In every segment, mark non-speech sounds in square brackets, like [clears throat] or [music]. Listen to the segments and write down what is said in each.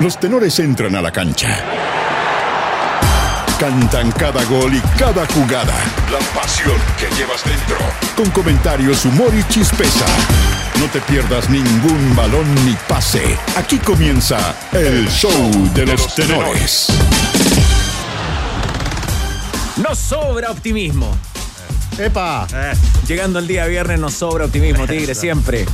Los tenores entran a la cancha. Cantan cada gol y cada jugada. La pasión que llevas dentro. Con comentarios, humor y chispeza. No te pierdas ningún balón ni pase. Aquí comienza el show de los tenores. Nos sobra optimismo. ¡Epa! Eh, llegando el día viernes nos sobra optimismo, Tigre, siempre.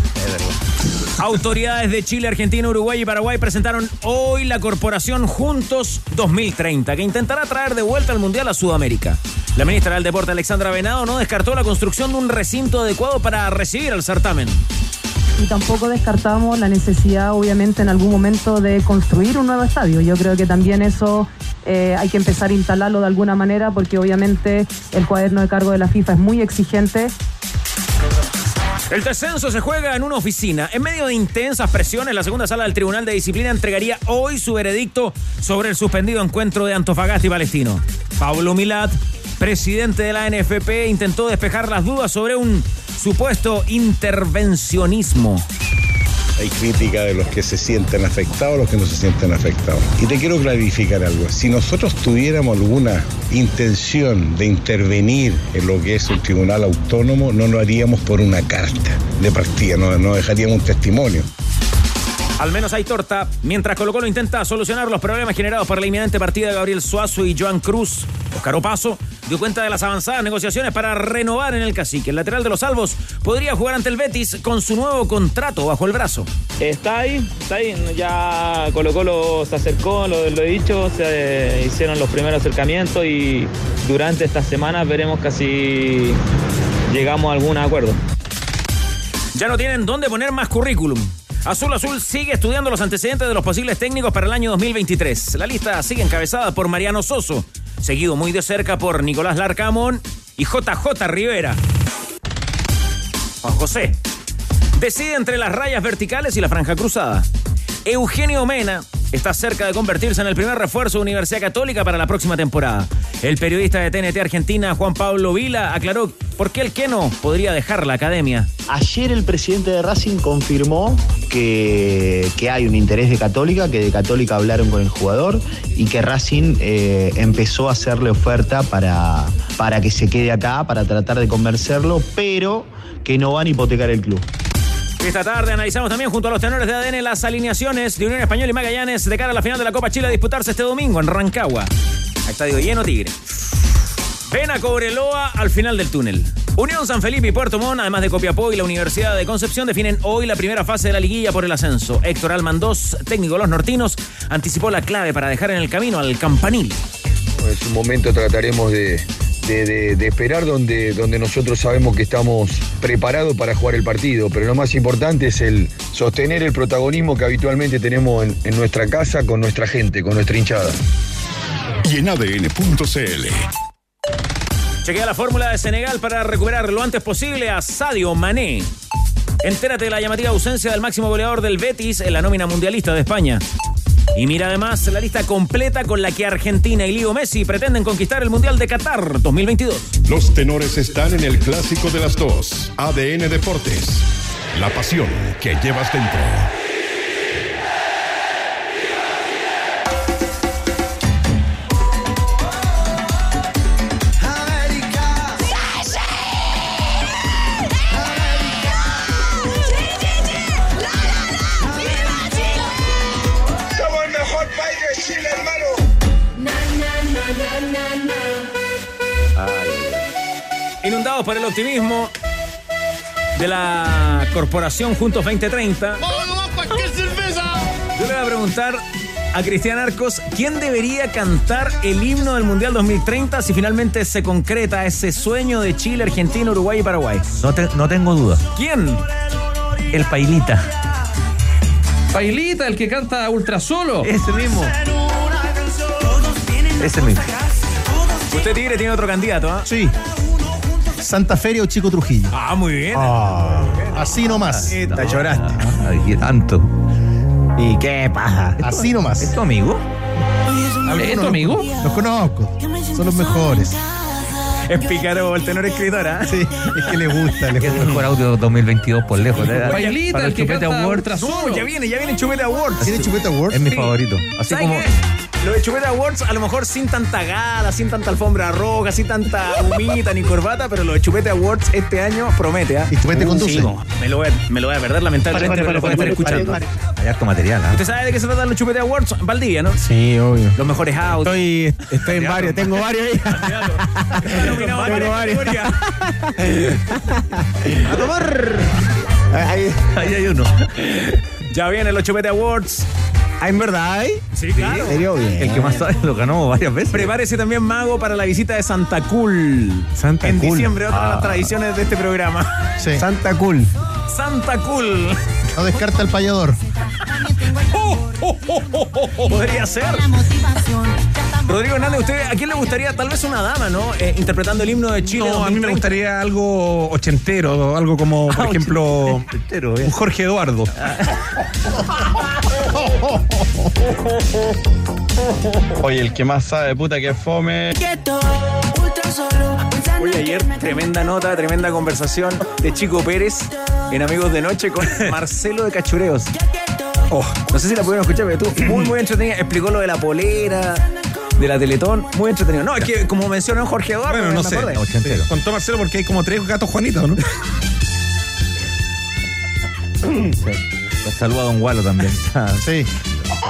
Autoridades de Chile, Argentina, Uruguay y Paraguay presentaron hoy la corporación Juntos 2030, que intentará traer de vuelta al Mundial a Sudamérica. La ministra del Deporte, Alexandra Venado, no descartó la construcción de un recinto adecuado para recibir al certamen. Y tampoco descartamos la necesidad, obviamente, en algún momento de construir un nuevo estadio. Yo creo que también eso eh, hay que empezar a instalarlo de alguna manera porque obviamente el cuaderno de cargo de la FIFA es muy exigente. El descenso se juega en una oficina. En medio de intensas presiones, la segunda sala del Tribunal de Disciplina entregaría hoy su veredicto sobre el suspendido encuentro de Antofagasta y Palestino. Pablo Milat, presidente de la NFP, intentó despejar las dudas sobre un supuesto intervencionismo. Hay crítica de los que se sienten afectados, los que no se sienten afectados. Y te quiero clarificar algo. Si nosotros tuviéramos alguna intención de intervenir en lo que es un tribunal autónomo, no lo haríamos por una carta de partida, no, no dejaríamos un testimonio. Al menos hay torta. Mientras Colo Colo intenta solucionar los problemas generados por la inminente partida de Gabriel Suazo y Joan Cruz, Oscar Opaso dio cuenta de las avanzadas negociaciones para renovar en el cacique. El lateral de los salvos podría jugar ante el Betis con su nuevo contrato bajo el brazo. Está ahí, está ahí. Ya Colo Colo se acercó, lo, lo he dicho, se hicieron los primeros acercamientos y durante estas semanas veremos casi llegamos a algún acuerdo. Ya no tienen dónde poner más currículum. Azul Azul sigue estudiando los antecedentes de los posibles técnicos para el año 2023. La lista sigue encabezada por Mariano Soso, seguido muy de cerca por Nicolás Larcamón y JJ Rivera. Juan José decide entre las rayas verticales y la franja cruzada. Eugenio Mena está cerca de convertirse en el primer refuerzo de Universidad Católica para la próxima temporada. El periodista de TNT Argentina, Juan Pablo Vila, aclaró por qué el Keno podría dejar la academia. Ayer el presidente de Racing confirmó que, que hay un interés de Católica, que de Católica hablaron con el jugador y que Racing eh, empezó a hacerle oferta para, para que se quede acá, para tratar de convencerlo, pero que no van a hipotecar el club. Esta tarde analizamos también junto a los tenores de ADN las alineaciones de Unión Española y Magallanes de cara a la final de la Copa Chile a disputarse este domingo en Rancagua. Estadio lleno Tigre. Ven a Cobreloa al final del túnel. Unión San Felipe y Puerto Montt, además de Copiapó y la Universidad de Concepción, definen hoy la primera fase de la liguilla por el ascenso. Héctor Almandós, técnico de los nortinos, anticipó la clave para dejar en el camino al campanil. Es un momento trataremos de, de, de, de, esperar donde, donde nosotros sabemos que estamos preparados para jugar el partido, pero lo más importante es el sostener el protagonismo que habitualmente tenemos en, en nuestra casa con nuestra gente, con nuestra hinchada. Y en ADN.cl. Chequea la fórmula de Senegal para recuperar lo antes posible a Sadio Mané. Entérate de la llamativa ausencia del máximo goleador del Betis en la nómina mundialista de España. Y mira además la lista completa con la que Argentina y Leo Messi pretenden conquistar el Mundial de Qatar 2022. Los tenores están en el clásico de las dos. ADN Deportes. La pasión que llevas dentro. Por el optimismo de la corporación Juntos 2030. Yo le voy a preguntar a Cristian Arcos quién debería cantar el himno del Mundial 2030 si finalmente se concreta ese sueño de Chile, Argentina, Uruguay y Paraguay. No, te, no tengo duda. ¿Quién? El Pailita. Pailita, el que canta ultra solo. Ese mismo. Ese mismo. Usted, Tigre, tiene otro candidato, ¿ah? ¿eh? Sí. Santa Feria o Chico Trujillo. Ah, muy bien. Ah, así nomás. Te lloraste. Ay, qué tanto. ¿Y qué pasa? Así nomás. ¿Es tu amigo? ¿Es tu amigo? Los conozco. Son los mejores. Es pícaro el tenor escritor, ¿ah? Sí, es que le gusta, le Es el mejor audio 2022 por lejos. ¿eh? Pailita, Para el el que Chupete Award No, ya viene, ya viene Chupete Awards. ¿Tiene Chupeta Award? es mi Sí. favorito. Así ¿Sabes como qué? Lo de Chupete Awards, a lo mejor sin tanta gala, sin tanta alfombra roja, sin tanta humita ni corbata, pero lo de Chupete Awards este año promete, ¿ah? Y Chupete conduce. Sí, no, me, lo voy a, me lo voy a perder, lamentablemente, pero lo estar escuchando. hay harto material. ¿ah? ¿Usted sabe de qué se tratan los Chupete Awards? Valdivia, ¿no? Sí, obvio. Los mejores autos. Estoy, estoy en varios, tengo varios ahí. [laughs] Tengo varios. ¡A tomar! [laughs] Ahí, Ahí hay uno. Ya vienen los Chupete Awards. Ah, ¿En verdad hay? Sí, claro. ¿En serio? Bien. El que más sabe lo ganó varias veces. Prepárese también, Mago, para la visita de Santa Cool. Santa en Cool. diciembre, otra de las Ah. tradiciones de este programa. Sí. Santa Cool. Santa Cool. No descarta el payador. Oh, oh, oh, oh, oh, oh. Podría ser. Rodrigo Hernández, ¿usted a quién le gustaría? Tal vez una dama, ¿no? Eh, interpretando el himno de Chile. No, a mí me 2030. gustaría algo ochentero, algo como, por ejemplo, Entero, un. Jorge Eduardo. [laughs] [laughs] Oye, el que más sabe, puta que fome. Oye, ayer tremenda nota, tremenda conversación de Chico Pérez en Amigos de Noche con [laughs] Marcelo de Cachureos. Oh, no sé si la pudieron escuchar, pero tú muy, muy entretenida. Explicó lo de la polera, de la Teletón, muy entretenido. No, es que como mencionó Jorge Eduardo, Bueno, no me sé. Contó Marcelo porque hay como tres gatos Juanitos, ¿no? [laughs] Le saluda a Don Gualo también. [laughs] Sí.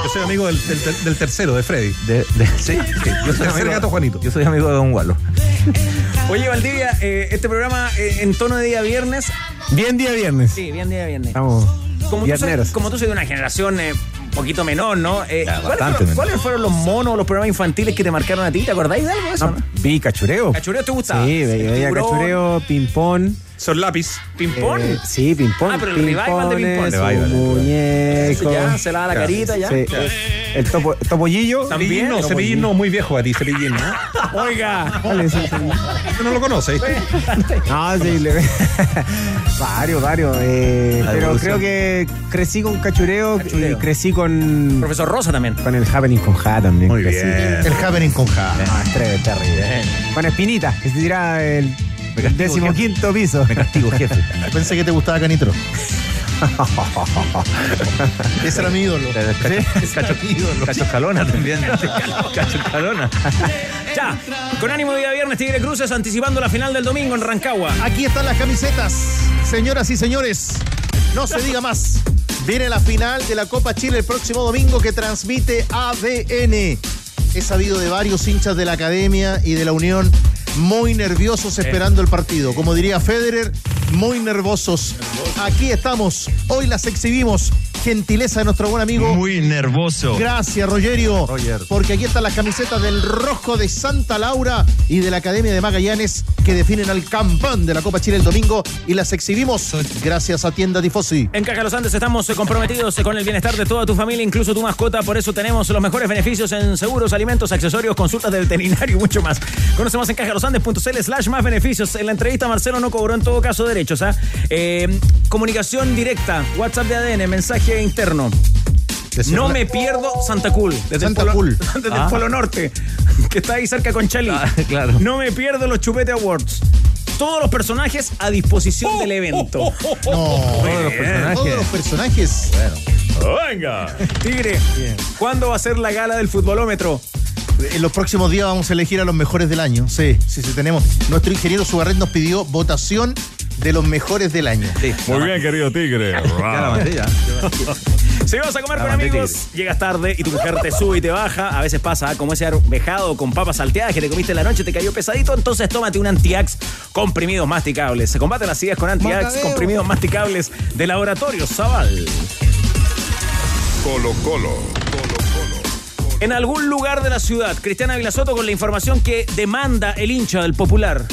Yo soy amigo del, del- del tercero, de Freddy. De- de- sí, [laughs] sí, yo soy Tercer amigo, gato Juanito. Yo soy amigo de Don Gualo. [laughs] Oye, Valdivia, eh, este programa eh, en tono de día viernes. Bien día viernes. Sí, bien día viernes. Estamos Como tú, soy, como tú soy de una generación eh, un poquito menor, ¿no? Eh, Ya, ¿cuáles, bastante fueron, menor. cuáles fueron los monos, los programas infantiles que te marcaron a ti? ¿Te acordáis de algo de eso? No, no? vi cachureo. ¿Cachureo te gustaba? Sí, veía, cachureo, ping-pong. Son lápiz. ¿Ping-pong? Eh, sí, ping-pong. Ah, pero el revival de ping-pong. Revival, el muñeco. Ya, se lava la carita, ya. Sí. El topo, topollillo. También, no, no, Cepillín no, muy viejo a ti, Cepillín, ¿no? [laughs] Oiga. Dale, sí, sí. Tú no lo conoces. [laughs] No, sí, le- [laughs] varios, varios. eh, pero creo que crecí con cachureo, Cachureo. y crecí con, Profesor Rosa también. con el Happening con Ja también. Muy crecí. bien. El Happening con Ja. Ah, es terrible, terrible. Con Espinita, que se tira el Me castigo, décimo jefe. quinto piso. Me castigo, jefe. [laughs] Pensé que te gustaba Canitro. [laughs] Ese era mi ídolo. Cacho, Cacho, Cacho Escalona también. [laughs] Cacho Escalona. Ya, con ánimo de día viernes, Tigre Cruces anticipando la final del domingo en Rancagua. Aquí están las camisetas. Señoras y señores, no se diga más. Viene la final de la Copa Chile el próximo domingo que transmite ADN. He sabido de varios hinchas de la academia y de la Unión muy nerviosos esperando el partido. Como diría Federer, muy nervosos. Aquí estamos. Hoy las exhibimos. Gentileza de nuestro buen amigo. Muy nervoso. Gracias, Rogerio. Roger. Porque aquí están las camisetas del Rojo de Santa Laura y de la Academia de Magallanes que definen al campeón de la Copa Chile el domingo y las exhibimos gracias a Tienda Tifosi. En Caja Los Andes estamos eh, comprometidos eh, con el bienestar de toda tu familia, incluso tu mascota. Por eso tenemos los mejores beneficios en seguros, alimentos, accesorios, consultas de veterinario y mucho más. Conocemos en cajalosandes.cl slash más beneficios. En la entrevista Marcelo no cobró en todo caso derechos. ¿ah? Eh, comunicación directa, WhatsApp de ADN, mensaje interno. No me pierdo Santa Cool. Desde Santa el Polo, Cool. [laughs] Desde el Ah. Polo Norte, que está ahí cerca con Chali. Ah, claro. No me pierdo los Chupete Awards. Todos los personajes a disposición del evento. No, Todos los personajes. todos los personajes. Venga. Tigre, ¿cuándo va a ser la gala del futbolómetro? En los próximos días vamos a elegir a los mejores del año. Sí, sí, sí, tenemos. Nuestro ingeniero Subarret nos pidió votación de los mejores del año. Sí. Muy bien, querido Tigre. [laughs] [laughs] Si vas a comer La con amigos, Tigre. llegas tarde y tu mujer te sube y te baja. A veces pasa como ese arvejado con papas salteadas que te comiste en la noche, te cayó pesadito. Entonces tómate un Antiax comprimidos masticables. Se combaten las ideas con Antiax comprimidos masticables de Laboratorio Zaval. Colo Colo. En algún lugar de la ciudad, Cristiana Vilasoto con la información que demanda el hincha del popular.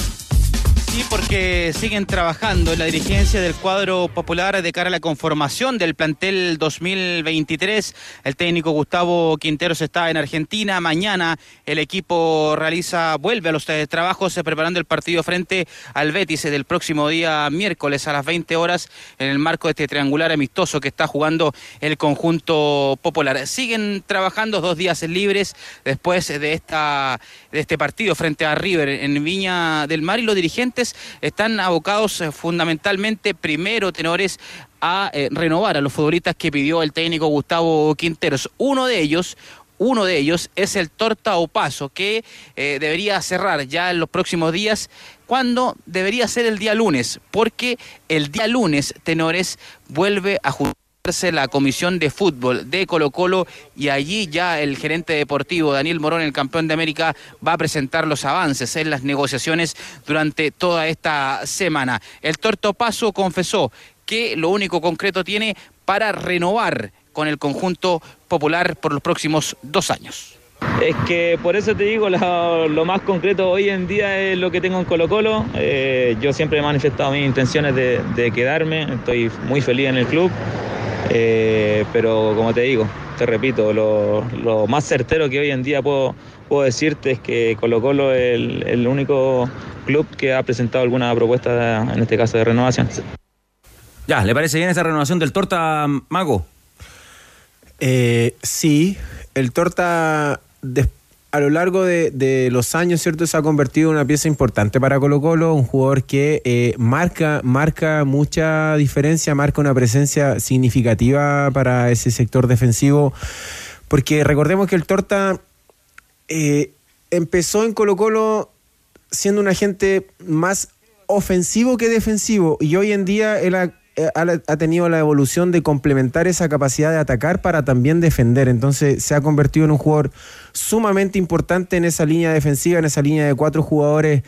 Sí, porque siguen trabajando en la dirigencia del cuadro popular de cara a la conformación del plantel 2023. El técnico Gustavo Quinteros está en Argentina. Mañana el equipo realiza, vuelve a los eh, trabajos eh, preparando el partido frente al Betis eh, del próximo día miércoles a las 20 horas en el marco de este triangular amistoso que está jugando el conjunto popular. Siguen trabajando dos días libres después de, esta, de este partido frente a River en Viña del Mar y los dirigentes están abocados eh, fundamentalmente, primero, tenores, a eh, renovar a los futbolistas que pidió el técnico Gustavo Quinteros. Uno de ellos, uno de ellos es el Torta Opaso, que eh, debería cerrar ya en los próximos días, cuando debería ser el día lunes, porque el día lunes, tenores, vuelve a jugar la comisión de fútbol de Colo Colo y allí ya el gerente deportivo Daniel Morón, el campeón de América, va a presentar los avances en las negociaciones durante toda esta semana. El Torto Paso confesó que lo único concreto tiene para renovar con el conjunto popular por los próximos dos años. Es que por eso te digo, lo, más concreto hoy en día es lo que tengo en Colo Colo. Eh, yo siempre he manifestado mis intenciones de quedarme, estoy muy feliz en el club. Eh, pero como te digo, te repito, lo, lo, más certero que hoy en día puedo, puedo decirte es que Colo Colo es el, el, único club que ha presentado alguna propuesta, en este caso de renovación. Ya, ¿le parece bien esa renovación del Torta Mago? Eh, sí, el Torta a lo largo de, de, los años, ¿cierto? Se ha convertido en una pieza importante para Colo Colo, un jugador que eh, marca, marca mucha diferencia, marca una presencia significativa para ese sector defensivo, porque recordemos que el Torta eh, empezó en Colo Colo siendo un agente más ofensivo que defensivo, y hoy en día él ha ha, tenido la evolución de complementar esa capacidad de atacar para también defender. Entonces se ha convertido en un jugador sumamente importante en esa línea defensiva, en esa línea de cuatro jugadores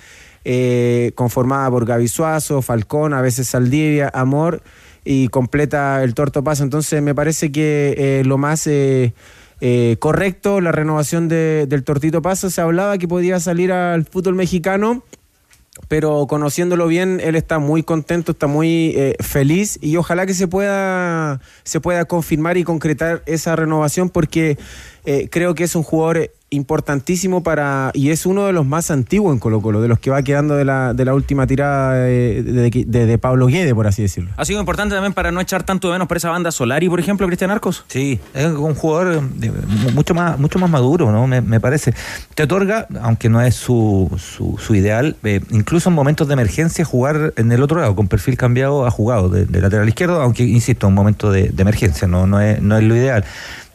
eh, conformada por Gaby Suazo, Falcón, a veces Saldivia, Amor y completa el torto paso. Entonces me parece que eh, lo más... Eh, eh, correcto, la renovación de, del Tortito Paso. Se hablaba que podía salir al fútbol mexicano pero conociéndolo bien, él está muy contento, está muy eh, feliz y ojalá que se pueda, se pueda confirmar y concretar esa renovación porque eh, creo que es un jugador importantísimo para y es uno de los más antiguos en Colo Colo, de los que va quedando de la, de la última tirada de, de, de, Pablo Guede, por así decirlo. Ha sido importante también para no echar tanto de menos por esa banda Solari, por ejemplo, Cristian Arcos. Sí, es un jugador mucho más, mucho más maduro, ¿no? Me, me parece. Te otorga, aunque no es su, su, su ideal, eh, incluso en momentos de emergencia, jugar en el otro lado, con perfil cambiado, ha jugado de, lateral izquierdo, aunque insisto, en un momento de, emergencia, no, no, es, no es lo ideal.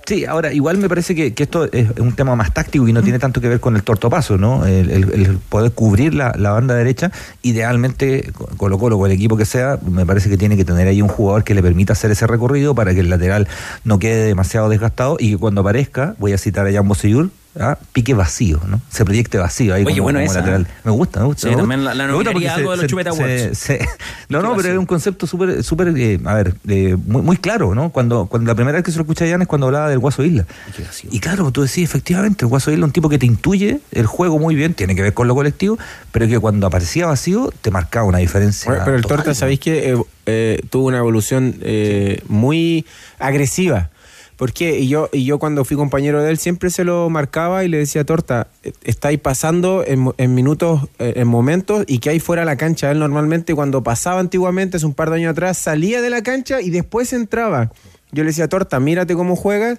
Sí, ahora igual me parece que, que, esto es un tema más táctico y no tiene tanto que ver con el tortopaso, ¿no? El, el, el poder cubrir la, la, banda derecha, idealmente Colo Colo o el equipo que sea, me parece que tiene que tener ahí un jugador que le permita hacer ese recorrido para que el lateral no quede demasiado desgastado y que cuando aparezca, voy a citar a Jan Bosellur, ¿ah? pique vacío, ¿no? Se proyecte vacío ahí Oye, como, bueno, como esa, lateral. Me gusta, me gusta. Sí, me también la, la Me gusta porque algo se- de los se- Chupeta se- [laughs] No, no, pero es un concepto súper, súper, eh, a ver, eh, muy, muy claro, ¿no? Cuando, cuando la primera vez que se lo escuché a Jan es cuando hablaba del Guaso Isla. Y claro, tú decís, efectivamente, el Guaso Isla es un tipo que te intuye el juego muy bien, tiene que ver con lo colectivo, pero que cuando aparecía vacío te marcaba una diferencia. Bueno, pero el total, Torta. ¿sabéis que eh, eh, tuvo una evolución eh, muy agresiva? ¿Por qué? Y yo, y yo cuando fui compañero de él siempre se lo marcaba y le decía, Torta, eh, estáis pasando en, minutos, eh, en momentos, y que ahí fuera la cancha. Él normalmente cuando pasaba antiguamente, hace un par de años atrás, salía de la cancha y después entraba. Yo le decía, Torta, mírate cómo juegas.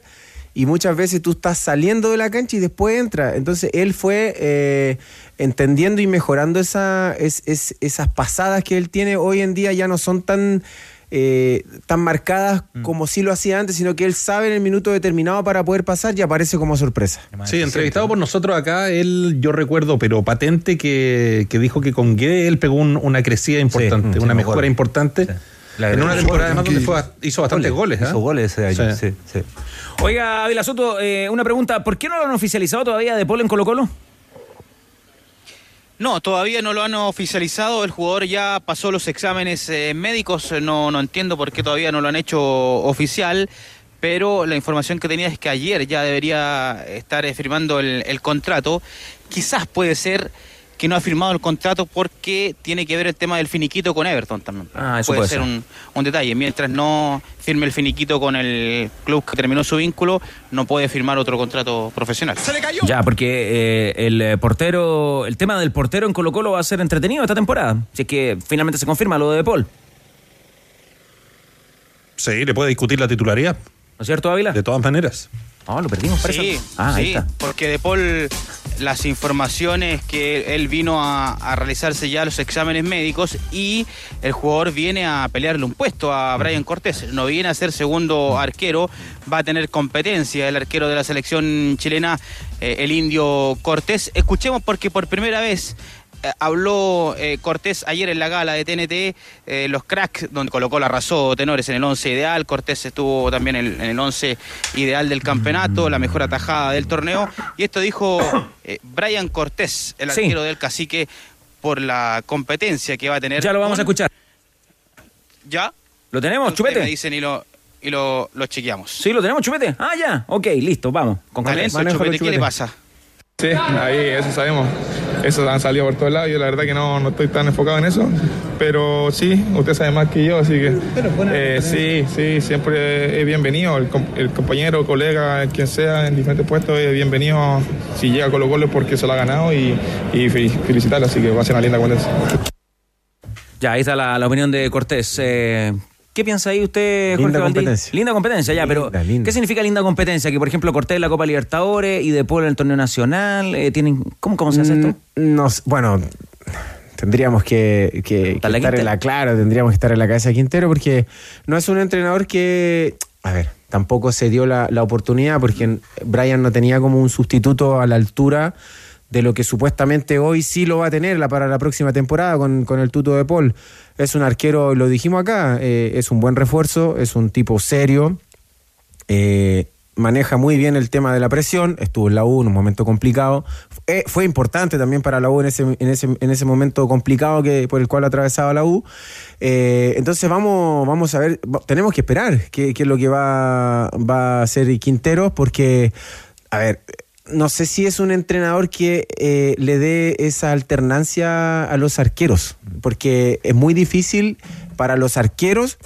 Y muchas veces tú estás saliendo de la cancha y después entra. Entonces él fue eh, entendiendo y mejorando esa, es- es- esas pasadas que él tiene. Hoy en día ya no son tan, eh, tan marcadas como sí lo hacía antes, sino que él sabe en el minuto determinado para poder pasar y aparece como sorpresa. Sí, entrevistado por nosotros acá, él, yo recuerdo, pero patente, que, que dijo que con Guede él pegó un- una crecida importante, sí, una me mejora importante. La en una temporada además donde fue, hizo bastantes goles. ¿ah? Hizo goles ese año, sí, sí. Oiga, Ávila Soto, eh, una pregunta. ¿Por qué no lo han oficializado todavía de Polo en Colo Colo? No, todavía no lo han oficializado. El jugador ya pasó los exámenes eh, médicos. No, no entiendo por qué todavía no lo han hecho oficial. Pero la información que tenía es que ayer ya debería estar eh, firmando el, el contrato. Quizás puede ser que no ha firmado el contrato porque tiene que ver el tema del finiquito con Everton también. Ah, eso puede, puede ser, ser. Un, un detalle. Mientras no firme el finiquito con el club que terminó su vínculo, no puede firmar otro contrato profesional. Ya, porque eh, el eh, portero, el tema del portero en Colo Colo va a ser entretenido esta temporada. Si es que finalmente se confirma lo de De Paul. Sí, le puede discutir la titularidad. ¿No es cierto, Ávila? De todas maneras. No, lo perdimos, parece. Sí, Ah, ahí sí, está. porque De Paul, las informaciones que él vino a, a realizarse ya los exámenes médicos y el jugador viene a pelearle un puesto a Brian Cortés. No viene a ser segundo arquero, va a tener competencia el arquero de la selección chilena, eh, el indio Cortés. Escuchemos porque por primera vez habló eh, Cortés ayer en la gala de TNT, eh, los cracks, donde colocó la razón tenores en el 11 ideal. Cortés estuvo también en, en el 11 ideal del campeonato, la mejor atajada del torneo. Y esto dijo eh, Brian Cortés, el Sí. arquero del cacique, por la competencia que va a tener. Ya lo vamos a escuchar. ¿Ya? ¿Lo tenemos, Chupete? Me dicen y lo, y lo, lo chequeamos. Sí, lo tenemos, Chupete. Ah, ya. Ok, listo, vamos. Con. Talento, Chupete, ¿qué le pasa? Sí, ahí eso sabemos. Eso han salido por todos lados. Yo la verdad que no, no estoy tan enfocado en eso. Pero sí, usted sabe más que yo, así que eh, sí, sí, siempre es bienvenido. El, com- el compañero, colega, quien sea en diferentes puestos, es bienvenido si llega a Colo Colo porque se lo ha ganado y, y fe- felicitarlo. Así que va a ser una linda competencia. Ya, ahí está la, la opinión de Cortés. Eh, ¿Qué piensa ahí usted, Jorge Linda Valdí? competencia. Linda competencia, ya, pero Linda. ¿qué significa linda competencia? Que, por ejemplo, Cortés en la Copa Libertadores y De Paul en el torneo nacional, eh, tienen... ¿Cómo, ¿Cómo se hace esto? Mm, no bueno, tendríamos que, estar en la claro, tendríamos que estar en la cabeza de Quintero porque no es un entrenador que, a ver, tampoco se dio la, la oportunidad porque Brian no tenía como un sustituto a la altura de lo que supuestamente hoy sí lo va a tener para la próxima temporada con, con el tuto de Paul. Es un arquero, lo dijimos acá, eh, es un buen refuerzo, es un tipo serio, eh, maneja muy bien el tema de la presión, estuvo en la U en un momento complicado, Eh, fue importante también para la U en ese, en ese, en ese momento complicado que, por el cual atravesaba la U. Entonces vamos, vamos a ver, tenemos que esperar qué, qué es lo que va, va a hacer Quintero, porque, a ver, no sé si es un entrenador que eh, le dé esa alternancia a los arqueros, porque es muy difícil para los arqueros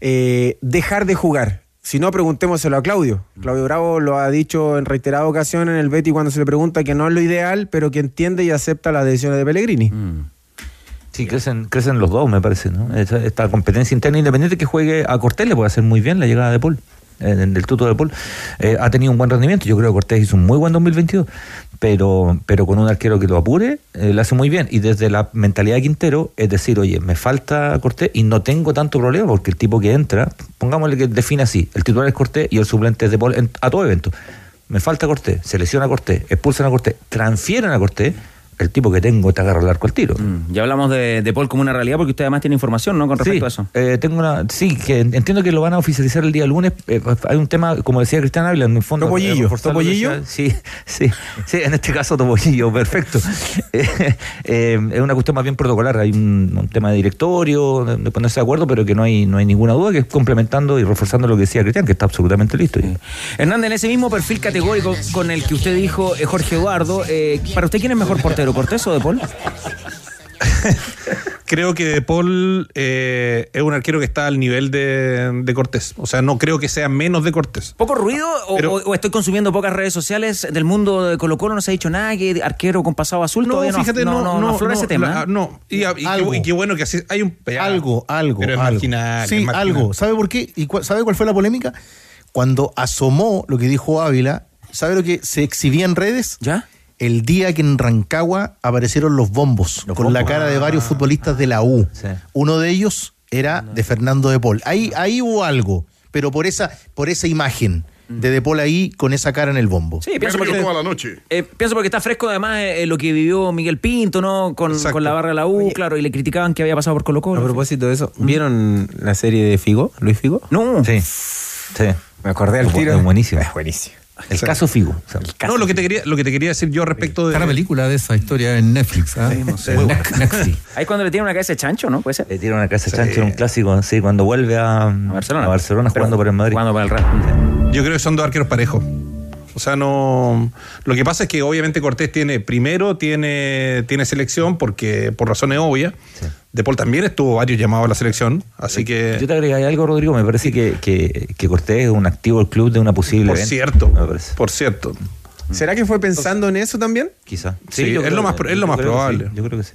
eh, dejar de jugar. Si no, preguntémoselo a Claudio. Claudio Bravo lo ha dicho en reiterada ocasión en el Betty cuando se le pregunta que no es lo ideal, pero que entiende y acepta las decisiones de Pellegrini. Sí, crecen, crecen los dos, me parece, ¿no? Esta, esta competencia interna independiente que juegue a Cortés le puede hacer muy bien la llegada de Paul, del tuto de Paul. Eh, ha tenido un buen rendimiento, yo creo que Cortés hizo un muy buen 2022, pero, pero con un arquero que lo apure, eh, lo hace muy bien. Y desde la mentalidad de Quintero, es decir, oye, me falta Cortés y no tengo tanto problema porque el tipo que entra, pongámosle que define así, el titular es Cortés y el suplente es de Paul a todo evento. Me falta Cortés, selecciona a Cortés, expulsan a Cortés, transfieren a Cortés, el tipo que tengo te agarra el arco al tiro. Mm, Ya hablamos de, de Paul como una realidad porque usted además tiene información, ¿no? Con respecto a eso. Eh, tengo una, sí, que entiendo que lo van a oficializar el día lunes. Eh, hay un tema, como decía Cristian Ávila, en el fondo. ¿Topollillo? eh, ¿Topollillo? Sí, [laughs] sí, sí, en este caso Topollillo, perfecto. [laughs] Eh, eh, es una cuestión más bien protocolar. Hay un, un tema de directorio, de, de ponerse de acuerdo, pero que no hay, no hay ninguna duda, que es complementando y reforzando lo que decía Cristian, que está absolutamente listo. Hernández, en ese mismo perfil categórico con el que usted dijo, eh, Jorge Eduardo, eh, ¿para usted quién es mejor portero, Cortés o De Paul? [laughs] Creo que De Paul eh, es un arquero que está al nivel de, de Cortés. O sea, no creo que sea menos de Cortés. ¿Poco ruido o, Pero- o- o estoy consumiendo pocas redes sociales del mundo de Colo Colo? No se ha dicho nada, que arquero con pasado azul No, todavía fíjate, no, no, no, aflora ese tema. la- ¿eh? no. Y, y qué, Algo. y qué bueno que así hay un Algo, algo. Pero es algo. marginal, Sí, es marginal. algo. ¿Sabe por qué? ¿Y cua- sabe cuál fue la polémica? Cuando asomó lo que dijo Ávila, ¿sabe lo que se exhibía en redes? ¿Ya? El día que en Rancagua aparecieron los bombos con la cara de varios futbolistas de la U. Uno de ellos era de Fernando de Paul. Ahí, ahí hubo algo, pero por esa, por esa imagen de De Paul ahí con esa cara en el bombo. Sí, pienso porque, eh, pienso porque está fresco además eh, lo que vivió Miguel Pinto, ¿no? Con, con la barra de la U, claro, y le criticaban que había pasado por Colo Colo. A propósito de eso, ¿vieron la serie de Figo, Luis Figo? No. Sí. Sí. Me acordé al tiro. es buenísimo. Es buenísimo. El caso Figo. No, lo que, te quería, lo que te quería decir yo respecto de. Está la película de esa historia en Netflix. ¿ah? Sí, no sé. Netflix. Ahí cuando le tiene una cabeza de chancho, ¿no? Puede ser. Le tira una casa de chancho en un clásico, sí, cuando vuelve a, Barcelona. a Barcelona Pero jugando por el Madrid. Jugando para el Real. Yo creo que son dos arqueros parejos. O sea, no. Lo que pasa es que obviamente Cortés tiene, primero tiene, tiene selección porque por razones obvias. De Paul también estuvo varios llamados a la selección, así que. Yo te agregaría algo, Rodrigo. Me parece que, que, que Cortés es un activo del club de una posible. Por cierto, me parece. por cierto. ¿Será que fue pensando en eso también? Quizá. Sí, es creo lo más, es lo más probable. sí, yo creo que sí.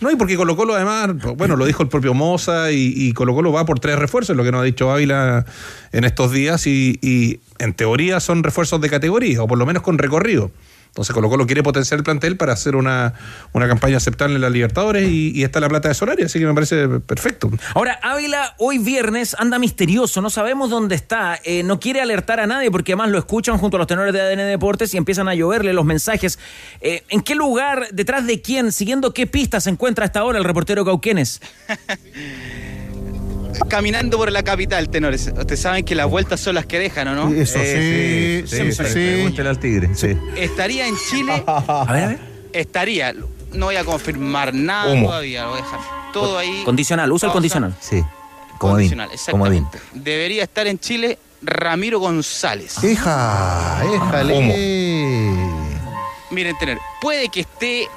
No, y porque Colo Colo además, bueno, lo dijo el propio Moza y, y Colo Colo va por tres refuerzos, lo que nos ha dicho Ávila en estos días, y, y en teoría son refuerzos de categoría, o por lo menos con recorrido. Entonces Colo Colo quiere potenciar el plantel para hacer una, una campaña aceptable en la Libertadores y, y está la plata de Solari, así que me parece perfecto. Ahora, Ávila hoy viernes anda misterioso, no sabemos dónde está, eh, no quiere alertar a nadie porque además lo escuchan junto a los tenores de ADN Deportes y empiezan a lloverle los mensajes. Eh, ¿En qué lugar, detrás de quién, siguiendo qué pistas se encuentra hasta ahora el reportero Cauquenes? [laughs] Caminando por la capital, tenores. Ustedes saben que las vueltas son las que dejan, ¿o no? Eso sí, sí, sí, sí. Pregúntele al tigre, sí. Estaría en Chile. [laughs] A ver, a ver. Estaría. No voy a confirmar nada todavía, lo voy a dejar todo ahí. Condicional, usa el condicional. Sí. Comodín. Condicional, Comodín. exactamente. Debería estar en Chile Ramiro González. Hija, éjale. Miren, tener, puede que esté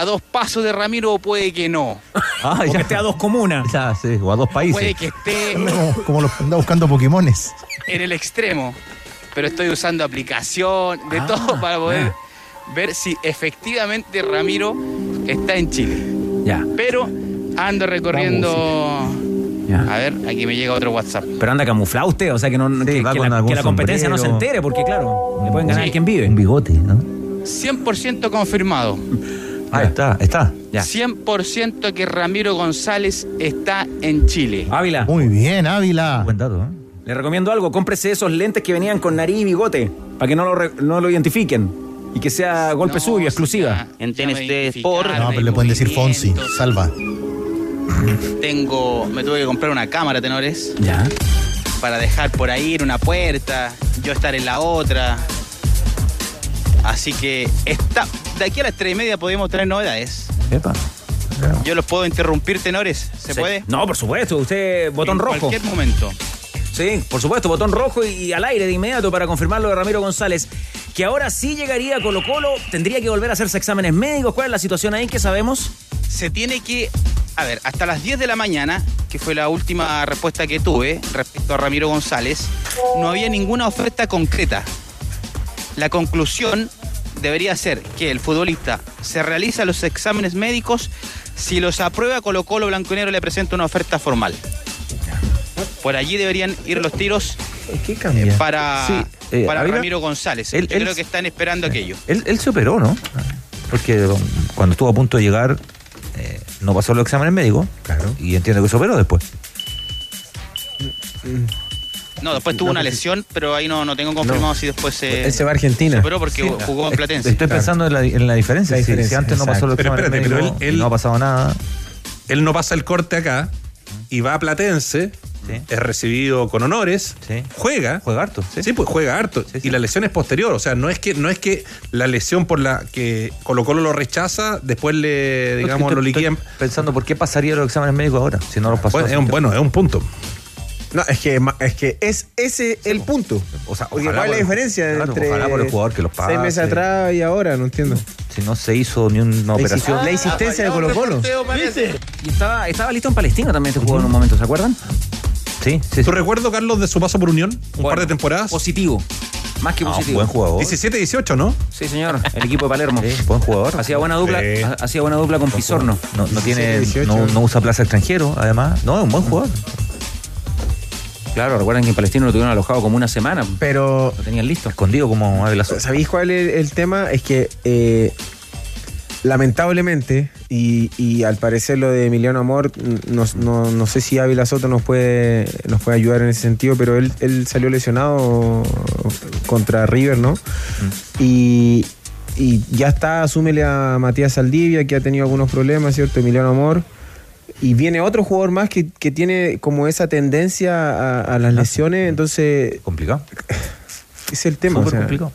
a dos pasos de Ramiro o puede que no. Ah, O que esté a dos comunas. Ya, sí, o a dos países. Puede que esté No, como los anda buscando Pokémones. en el extremo. Pero estoy usando aplicación, de Ah, todo para poder ver si efectivamente Ramiro está en Chile. Ya. Pero ando recorriendo. Ya. A ver, aquí me llega otro WhatsApp. Pero anda camuflado usted, o sea que, no, que, va que con la, algún que la competencia no se entere, porque claro, le pueden ganar Sí. a quien vive. Un bigote, ¿no? 100% confirmado. [laughs] Ah, está, está. Ya. 100% que Ramiro González está en Chile. Ávila, Muy bien, Ávila. Buen dato, ¿eh? le recomiendo algo, cómprese esos lentes que venían con nariz y bigote, para que no lo, re- no lo identifiquen. Y que sea golpe No, suyo, exclusiva. ya- En ya TNT Sport. No, pero le pueden decir Fonsi. Salva. Tengo, me tuve que comprar una cámara, tenores, Ya. para dejar por ahí en una puerta, yo estar en la otra. Así que está, de aquí a las tres y media podemos tener novedades. Epa. Yo los puedo interrumpir, tenores, ¿se Sí. puede? No, por supuesto, usted botón en rojo. cualquier momento. Sí, por supuesto, botón rojo y, y al aire de inmediato para confirmar lo de Ramiro González, que ahora sí llegaría a Colo Colo, tendría que volver a hacerse exámenes médicos. ¿Cuál es la situación ahí que sabemos? Se tiene que, a ver, hasta las 10 de la mañana, que fue la última respuesta que tuve respecto a Ramiro González, no había ninguna oferta concreta. La conclusión debería ser que el futbolista se realiza los exámenes médicos, si los aprueba Colo Colo Blanco y Negro le presenta una oferta formal. Por allí deberían ir los tiros ¿Qué cambia? para, Sí, eh, para Ramiro González. él- Yo él- creo que están esperando aquello. Él, él se operó, ¿no? Porque um, cuando estuvo a punto de llegar, eh, no pasó los exámenes médicos. Claro. Y entiendo que se operó después. No, después tuvo una lesión, pero ahí no, no tengo confirmado si después se, Él se va a Argentina. se operó porque jugó en Platense. Estoy pensando en la, en la diferencia. La Si- Si, diferencia, antes no pasó los Pero exámenes espérate, pero él- no ha pasado nada. Él no pasa el corte acá y va a Platense, Sí. es recibido con honores, Sí. juega. Juega harto. Sí, pues juega harto. Sí, sí. Y la lesión es posterior. O sea, no es que, no es que la lesión por la que Colo Colo lo rechaza, después le, digamos, Estoy- lo liquidan. Pensando por qué pasaría los exámenes médicos ahora, si no los pasó. Bueno, es un bueno, es un punto. No, es que, es que es ese el punto. O sea, ¿cuál es la diferencia claro, entre ojalá por el jugador que los seis meses pase. atrás y ahora? No entiendo. Si no se hizo ni una La, operación. la insistencia de Colo Colo. Y estaba, estaba listo en Palestina también este jugador en un momento, ¿se acuerdan? Sí, sí, sí. ¿Tu recuerdo, Carlos, de su paso por Unión? Un Bueno, par de temporadas. Positivo. Más que Ah, positivo. buen jugador. 17, 18, ¿no? Sí, señor. [laughs] El equipo de Palermo. Sí, buen jugador. Hacía buena dupla, hacía buena dupla con Pizorno. No, no tiene, 18. no, no usa plaza extranjero, además. No, es un buen jugador. Claro, recuerdan que en Palestino lo tuvieron alojado como una semana. Pero, Lo tenían listo. Escondido como Ávila Sosa. ¿sabéis cuál es el tema? Es que eh, lamentablemente, y, y al parecer lo de Emiliano Amor, no, no- no sé si Ávila Soto nos puede, nos puede ayudar en ese sentido, pero él, él salió lesionado contra River, ¿no? Y, y ya está, asúmele a Matías Saldivia, que ha tenido algunos problemas, ¿cierto? Emiliano Amor. Y viene otro jugador más que, que tiene como esa tendencia a, a las lesiones, entonces Complicado. [laughs] es el tema. Súper o sea, complicado.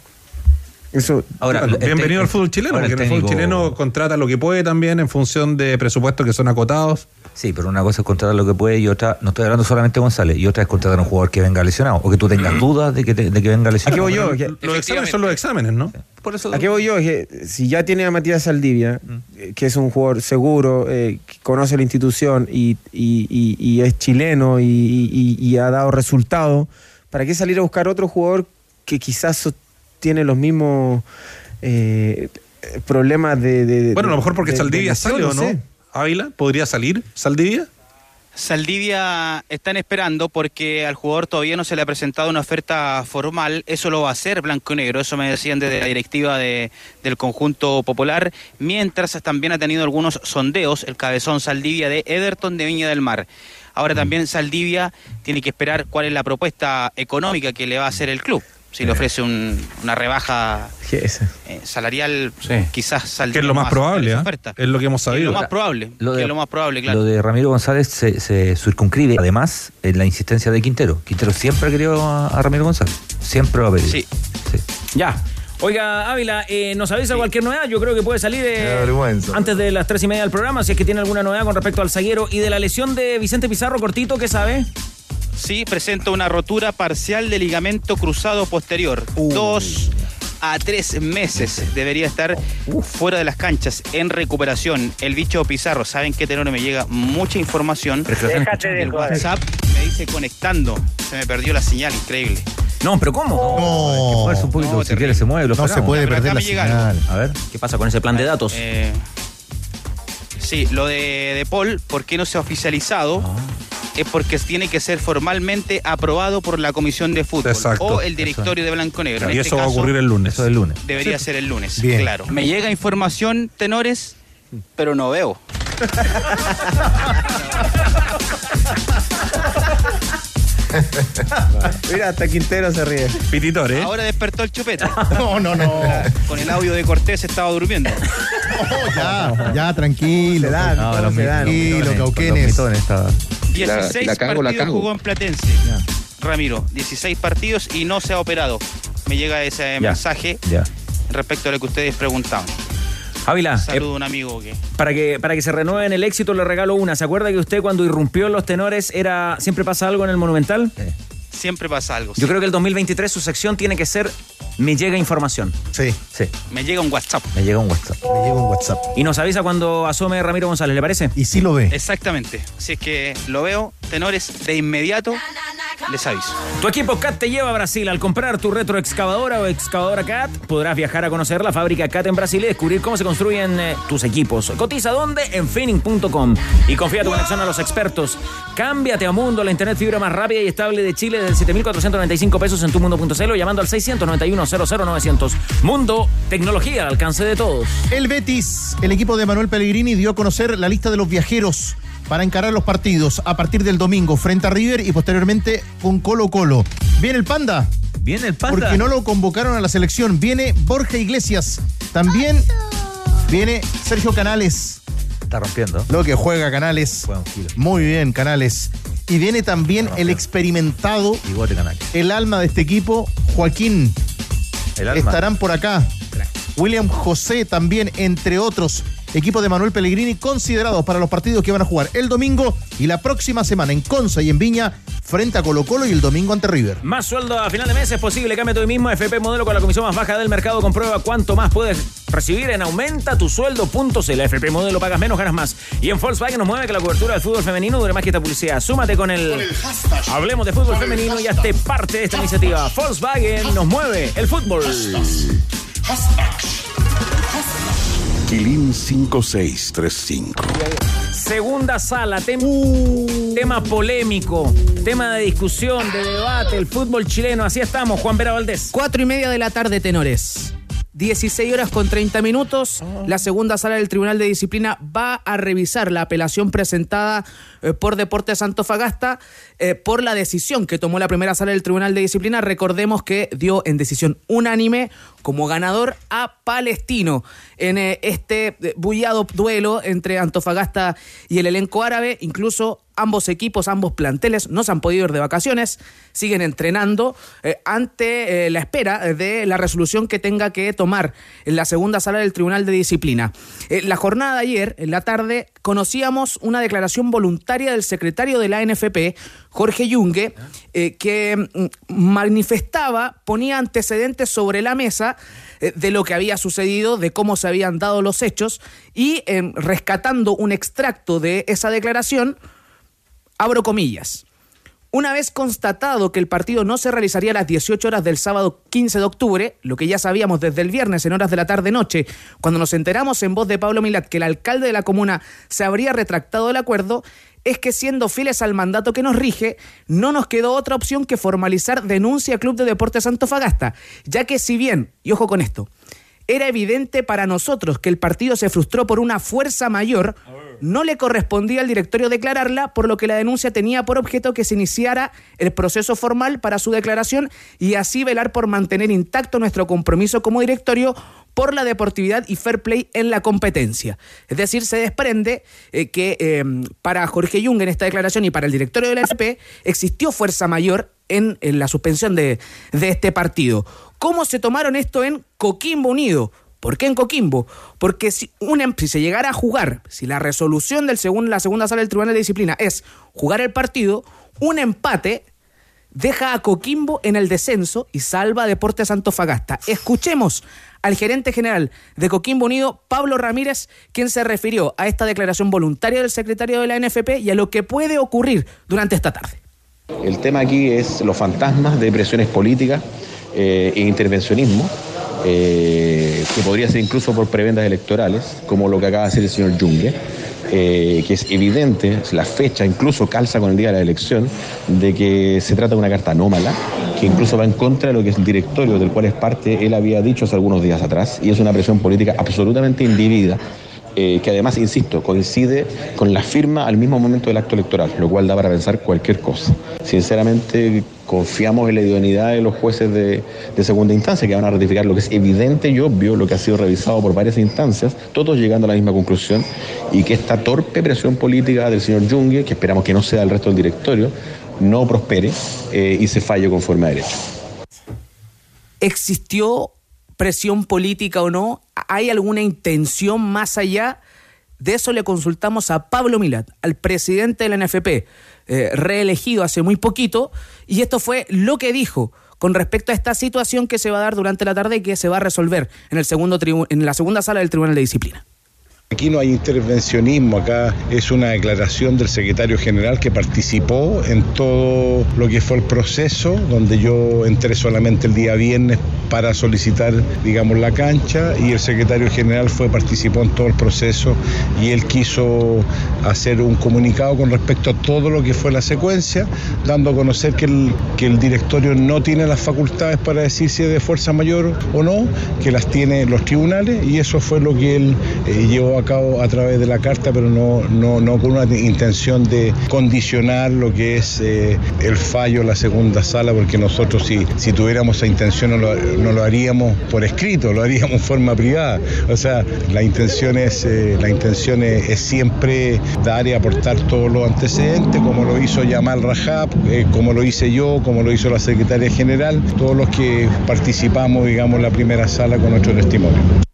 Eso, Ahora, bienvenido al fútbol chileno, el porque el fútbol chileno contrata lo que puede también en función de presupuestos que son acotados. Sí, pero una cosa es contratar lo que puede y otra, no estoy hablando solamente de González, y otra es contratar a un jugador que venga lesionado o que tú tengas dudas de que, te- de que venga lesionado. Aquí voy yo. Los exámenes son los exámenes, ¿no? Por eso, ¿A qué voy yo? Es que si ya tiene a Matías Saldivia, eh, que es un jugador seguro, eh, que conoce la institución y, y- y- y es chileno y, ha dado resultados, ¿para qué salir a buscar otro jugador que quizás tiene los mismos eh, eh, problemas de, de- Bueno, a lo mejor de- porque de- de Saldivia lesión, sale o no. sé. Ávila, ¿podría salir Saldivia? Saldivia están esperando porque al jugador todavía no se le ha presentado una oferta formal. Eso lo va a hacer Blanco y Negro. Eso me decían desde la directiva de- del conjunto popular. Mientras también ha tenido algunos sondeos el cabezón Saldivia de Everton de Viña del Mar. Ahora también Saldivia tiene que esperar cuál es la propuesta económica que le va a hacer el club. Si le ofrece un- una rebaja ¿Qué es? eh, salarial, quizás Saldivia Que es lo más probable, oferta. Es lo que hemos Es sabido. lo más probable. Lo que de- es lo más probable, claro. Lo de Ramiro González se, se circunscribe además en la insistencia de Quintero. Quintero siempre ha querido a, a Ramiro González. Siempre lo ha pedido. Sí. Ya. Oiga, Ávila, eh, ¿nos avisa cualquier novedad? Yo creo que puede salir eh, antes de las tres y media del programa, si es que tiene alguna novedad con respecto al zaguero. Y de la lesión de Vicente Pizarro, cortito, ¿qué sabe? Sí, presenta una rotura parcial de ligamento cruzado posterior. Dos a tres meses debería estar fuera de las canchas en recuperación. El bicho Pizarro, ¿saben qué tenor me llega? Mucha información. El WhatsApp me dice conectando. Se me perdió la señal, increíble. No, pero ¿cómo? No. Mueverse un poquito, si quiere se mueve. Lo No se puede perder la señal. A ver. ¿Qué pasa con ese plan de datos? Eh, sí, lo de, de Paul, ¿por qué no se ha oficializado? Ah. Es porque tiene que ser formalmente aprobado por la Comisión de Fútbol Exacto. o el directorio de Blanco Negro. En y este eso va a ocurrir el lunes. Eso es el lunes. Debería ser el lunes, Bien. claro. Me llega información, tenores, pero no veo. Mira, hasta Quintero se ríe. Pititore, ¿eh? Ahora despertó el chupete. No, no, no. Con el audio de Cortés estaba durmiendo. Ya, ya, tranquilo. Se dan, No, se dan. Tranquilo, mitones, Cauquenes. Los mitones estaba- 16 la cago, la partidos cago. jugó en Platense. Ramiro, 16 partidos y no se ha operado. Me llega ese mensaje respecto a lo que ustedes preguntaban. Ávila, eh, Saludo a un amigo para, que, para que se renueven el éxito le regalo una. ¿Se acuerda que usted cuando irrumpió en los tenores era siempre pasa algo en el Monumental? Siempre pasa algo. Yo creo que el 2023 su sección tiene que ser Me llega información. Sí, Sí, Me llega un WhatsApp. me llega un WhatsApp. me llega un WhatsApp. Y nos avisa cuando asome Ramiro González, ¿le parece? Y sí lo ve. Exactamente. Si es que lo veo, tenores, de inmediato les aviso. Tu equipo CAT te lleva a Brasil. Al comprar tu retroexcavadora o excavadora CAT, podrás viajar a conocer la fábrica CAT en Brasil y descubrir cómo se construyen eh, tus equipos. Cotiza dónde? En finning.com. Y confía tu conexión a los expertos. Cámbiate a Mundo, la internet fibra más rápida y estable de Chile desde 7,495 pesos en tumundo.cl o llamando al 691 00900 Mundo, tecnología al alcance de todos. El Betis, el equipo de Manuel Pellegrini, dio a conocer la lista de los viajeros para encarar los partidos a partir del domingo frente a River y posteriormente con Colo Colo. ¿Viene el Panda? Viene el panda. Porque no lo convocaron a la selección. Viene Borja Iglesias. También viene Sergio Canales. Está rompiendo. Lo que juega Canales. Juega. Muy bien, Canales. Y viene también el experimentado, el alma de este equipo, Joaquín. El alma. Estarán por acá. William José también, entre otros. Equipo de Manuel Pellegrini considerados para los partidos que van a jugar el domingo y la próxima semana en Conza y en Viña frente a Colo Colo y el domingo ante River. Más sueldo a final de mes es posible. Cámbiate hoy mismo FP Modelo con la comisión más baja del mercado. Comprueba cuánto más puedes recibir en aumenta tu sueldo.cl. FP Modelo pagas menos, ganas más. Y en Volkswagen nos mueve que la cobertura del fútbol femenino dure más que esta publicidad. Súmate con el, Hablemos de fútbol femenino y hazte parte de esta iniciativa. Volkswagen nos mueve el fútbol. Quilín 5635. Segunda sala, tem- tema polémico, tema de discusión, de debate, el fútbol chileno. Así estamos, Juan Vera Valdés. Cuatro y media de la tarde, tenores. 16 horas con 30 minutos. La segunda sala del Tribunal de Disciplina va a revisar la apelación presentada eh, por Deportes Antofagasta eh, por la decisión que tomó la primera sala del Tribunal de Disciplina. Recordemos que dio en decisión unánime como ganador a Palestino en eh, este eh, bullado duelo entre Antofagasta y el elenco árabe. Incluso ambos equipos, ambos planteles no se han podido ir de vacaciones, siguen entrenando eh, ante la espera de la resolución que tenga que tomar en la segunda sala del Tribunal de Disciplina. La jornada de ayer, en la tarde, conocíamos una declaración voluntaria del secretario de la NFP, Jorge Yungue, eh, que mm, manifestaba, ponía antecedentes sobre la mesa eh, de lo que había sucedido, de cómo se habían dado los hechos y eh, rescatando un extracto de esa declaración, abro comillas. Una vez constatado que el partido no se realizaría a las 18 horas del sábado 15 de octubre, lo que ya sabíamos desde el viernes en horas de la tarde-noche, cuando nos enteramos en voz de Pablo Milat que el alcalde de la comuna se habría retractado del acuerdo, es que siendo fieles al mandato que nos rige, no nos quedó otra opción que formalizar denuncia Club de Deportes Antofagasta, ya que si bien, y ojo con esto, era evidente para nosotros que el partido se frustró por una fuerza mayor, no le correspondía al directorio declararla, por lo que la denuncia tenía por objeto que se iniciara el proceso formal para su declaración y así velar por mantener intacto nuestro compromiso como directorio por la deportividad y fair play en la competencia. Es decir, se desprende eh, que eh, para Jorge Jung en esta declaración y para el directorio de la SP existió fuerza mayor en, la suspensión de, de este partido. ¿Cómo se tomaron esto en Coquimbo Unido? ¿Por qué en Coquimbo? Porque si, un, em- si se llegara a jugar, si la resolución del segun- la segunda sala del Tribunal de Disciplina es jugar el partido, un empate deja a Coquimbo en el descenso y salva a Deportes Antofagasta. Escuchemos al gerente general de Coquimbo Unido, Pablo Ramírez, quien se refirió a esta declaración voluntaria del secretario de la NFP y a lo que puede ocurrir durante esta tarde. El tema aquí es los fantasmas de presiones políticas eh, e intervencionismo, eh, que podría ser incluso por prebendas electorales, como lo que acaba de hacer el señor Junge, eh, que es evidente, la fecha incluso calza con el día de la elección, de que se trata de una carta anómala, que incluso va en contra de lo que es el directorio del cual es parte, él había dicho hace algunos días atrás, y es una presión política absolutamente indebida eh, que además, insisto, coincide con la firma al mismo momento del acto electoral, lo cual da para pensar cualquier cosa. Sinceramente, confiamos en la idoneidad de los jueces de, de segunda instancia que van a ratificar lo que es evidente y obvio, lo que ha sido revisado por varias instancias, todos llegando a la misma conclusión, y que esta torpe presión política del señor Junge, que esperamos que no sea del resto del directorio, no prospere eh, y se falle conforme a derecho. ¿Existió presión política o no? ¿Hay alguna intención más allá? De eso le consultamos a Pablo Milat, al presidente de la NFP, eh, reelegido hace muy poquito, y esto fue lo que dijo con respecto a esta situación que se va a dar durante la tarde y que se va a resolver en, el segundo en la segunda sala del Tribunal de Disciplina. Aquí no hay intervencionismo, acá es una declaración del secretario general que participó en todo lo que fue el proceso, donde yo entré solamente el día viernes para solicitar, digamos, la cancha y el secretario general fue, participó en todo el proceso y él quiso hacer un comunicado con respecto a todo lo que fue la secuencia, dando a conocer que el, que el directorio no tiene las facultades para decir si es de fuerza mayor o no, que las tiene los tribunales y eso fue lo que él eh, llevó a cabo a través de la carta, pero no, no, no con una intención de condicionar lo que es eh, el fallo, la segunda sala, porque nosotros si, si tuviéramos esa intención no lo, no lo haríamos por escrito, lo haríamos en forma privada. O sea, la intención es, eh, la intención es siempre dar y aportar todos los antecedentes, como lo hizo Yamal Rajab, eh, como lo hice yo, como lo hizo la secretaria general, todos los que participamos, digamos, en la primera sala con nuestro testimonio.